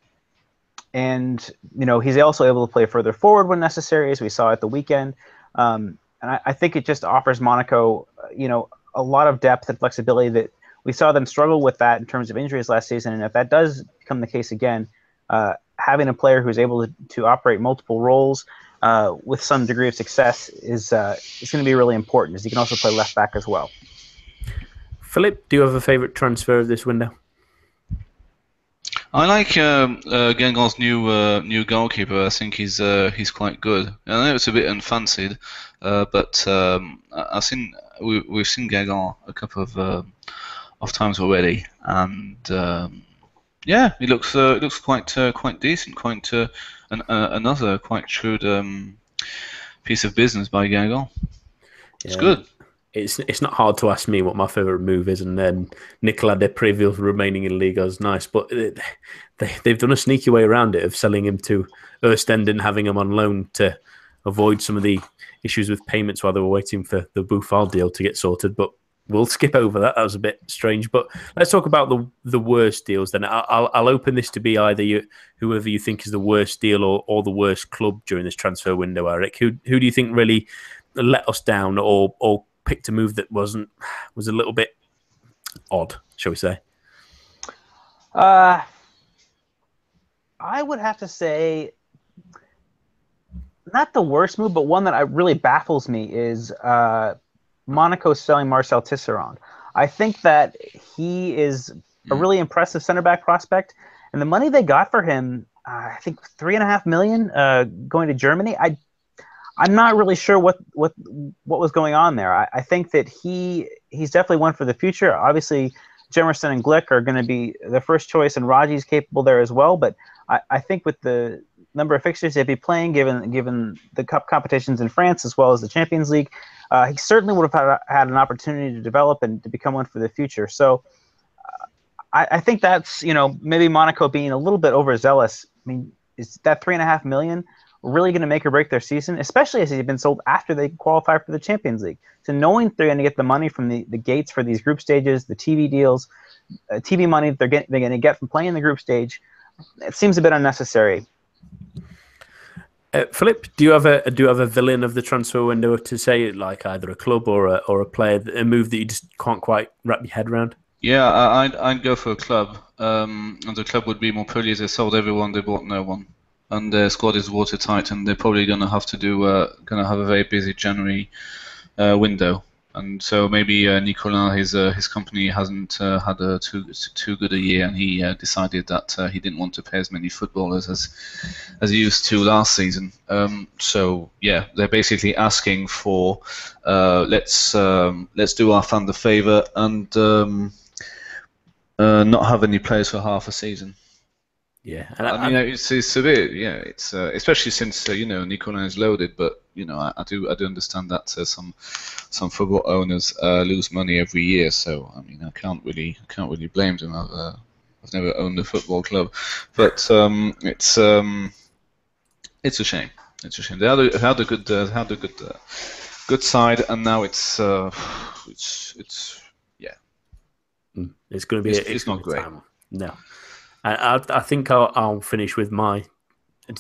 and, you know, he's also able to play further forward when necessary, as we saw at the weekend. Um, and I, I think it just offers Monaco, uh, you know, a lot of depth and flexibility that – we saw them struggle with that in terms of injuries last season. And if that does become the case again, uh, having a player who's able to, to operate multiple roles uh, with some degree of success is uh, is going to be really important. As he can also play left back as well. Philip, do you have a favorite transfer of this window? I like um, uh, Guingamp's new uh, new goalkeeper. I think he's uh, he's quite good. I know it's a bit unfancied, uh, but um, I've seen we, we've seen Guingamp a couple of uh, of times already, and um, yeah, it looks uh, it looks quite uh, quite decent, quite uh, an, uh, another quite shrewd um, piece of business by Guingamp. It's yeah. good. It's it's not hard to ask me what my favorite move is, and then Nicolas Depréville remaining in Liga is nice, but it, they they've done a sneaky way around it of selling him to Ostend and having him on loan to avoid some of the issues with payments while they were waiting for the Boufal deal to get sorted. But we'll skip over that. That was a bit strange, but let's talk about the the worst deals. Then I'll I'll open this to be either you, whoever you think is the worst deal or, or the worst club during this transfer window. Eric, who who do you think really let us down or or picked a move that wasn't was a little bit odd, shall we say? Uh, I would have to say not the worst move, but one that really baffles me is uh, Monaco selling Marcel Tisserand. I think that he is a hmm. really impressive center back prospect, and the money they got for him, uh, I think three and a half million, uh, going to Germany. I, I'm not really sure what what what was going on there. I, I think that he he's definitely one for the future. Obviously, Jemerson and Glik are going to be the first choice, and Raggi's capable there as well. But I, I think with the number of fixtures they'd be playing, given given the cup competitions in France as well as the Champions League, uh, he certainly would have had, had, an opportunity to develop and to become one for the future. So uh, I, I, think that's you know maybe Monaco being a little bit overzealous. I mean, is that three and a half million really going to make or break their season, especially as he's been sold after they qualify for the Champions League? So knowing they're going to get the money from the, the gates for these group stages, the TV deals, uh, TV money that they're they're going to get from playing the group stage, it seems a bit unnecessary. Uh, Philip, do you have a do you have a villain of the transfer window to say, like either a club or a or a player, a move that you just can't quite wrap your head around? Yeah, I'd I'd go for a club, um, and the club would be Montpellier. They sold everyone, they bought no one, and their squad is watertight, and they're probably going to have to do uh, going to have a very busy January uh, window and so maybe uh, Nicollin, his uh, his company hasn't uh, had a too too good a year, and he uh, decided that uh, he didn't want to pay as many footballers as as he used to last season. Um, so yeah, they're basically asking for uh, let's um, let's do our fan the favor and um, not have any players for half a season. Yeah, and I, I mean it's, it's a bit, Yeah, it's especially since you know Nicollin is loaded, but you know I, I do I do understand that some some football owners uh, lose money every year. So I mean, I can't really I can't really blame them. I've, uh, I've never owned a football club, but um, it's um, it's a shame. It's a shame. They had a, had a good uh, had a good uh, good side, and now it's uh, it's it's yeah. Hmm. It's going to be. It's, it's not great. Time. No, I, I think I'll, I'll finish with my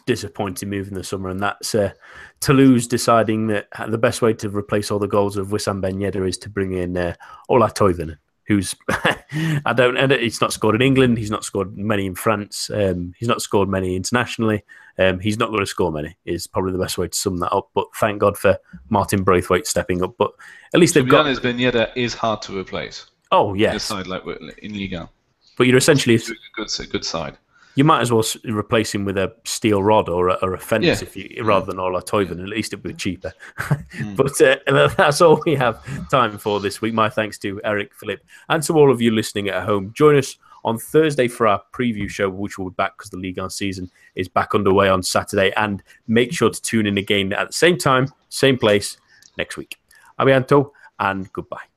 disappointing move in the summer, and that's uh, Toulouse deciding that the best way to replace all the goals of Wissam Ben Yedder is to bring in uh, Ola Toivonen, who's I don't and he's not scored in England, he's not scored many in France, um, he's not scored many internationally. Um, he's not going to score many. Is probably the best way to sum that up. But thank God for Martin Braithwaite stepping up. But at least they've got. Ben Yedder is hard to replace. Oh yes, side like in Liga. But you're essentially a good, good side you might as well replace him with a steel rod or a, or a fence yeah. if you rather than Ola Toivonen. At least it would be cheaper. mm. But uh, that's all we have time for this week. My thanks to Eric, Philip, and to all of you listening at home. Join us on Thursday for our preview show, which will be back because the Ligue 1 season is back underway on Saturday. And make sure to tune in again at the same time, same place next week. À bientôt and goodbye.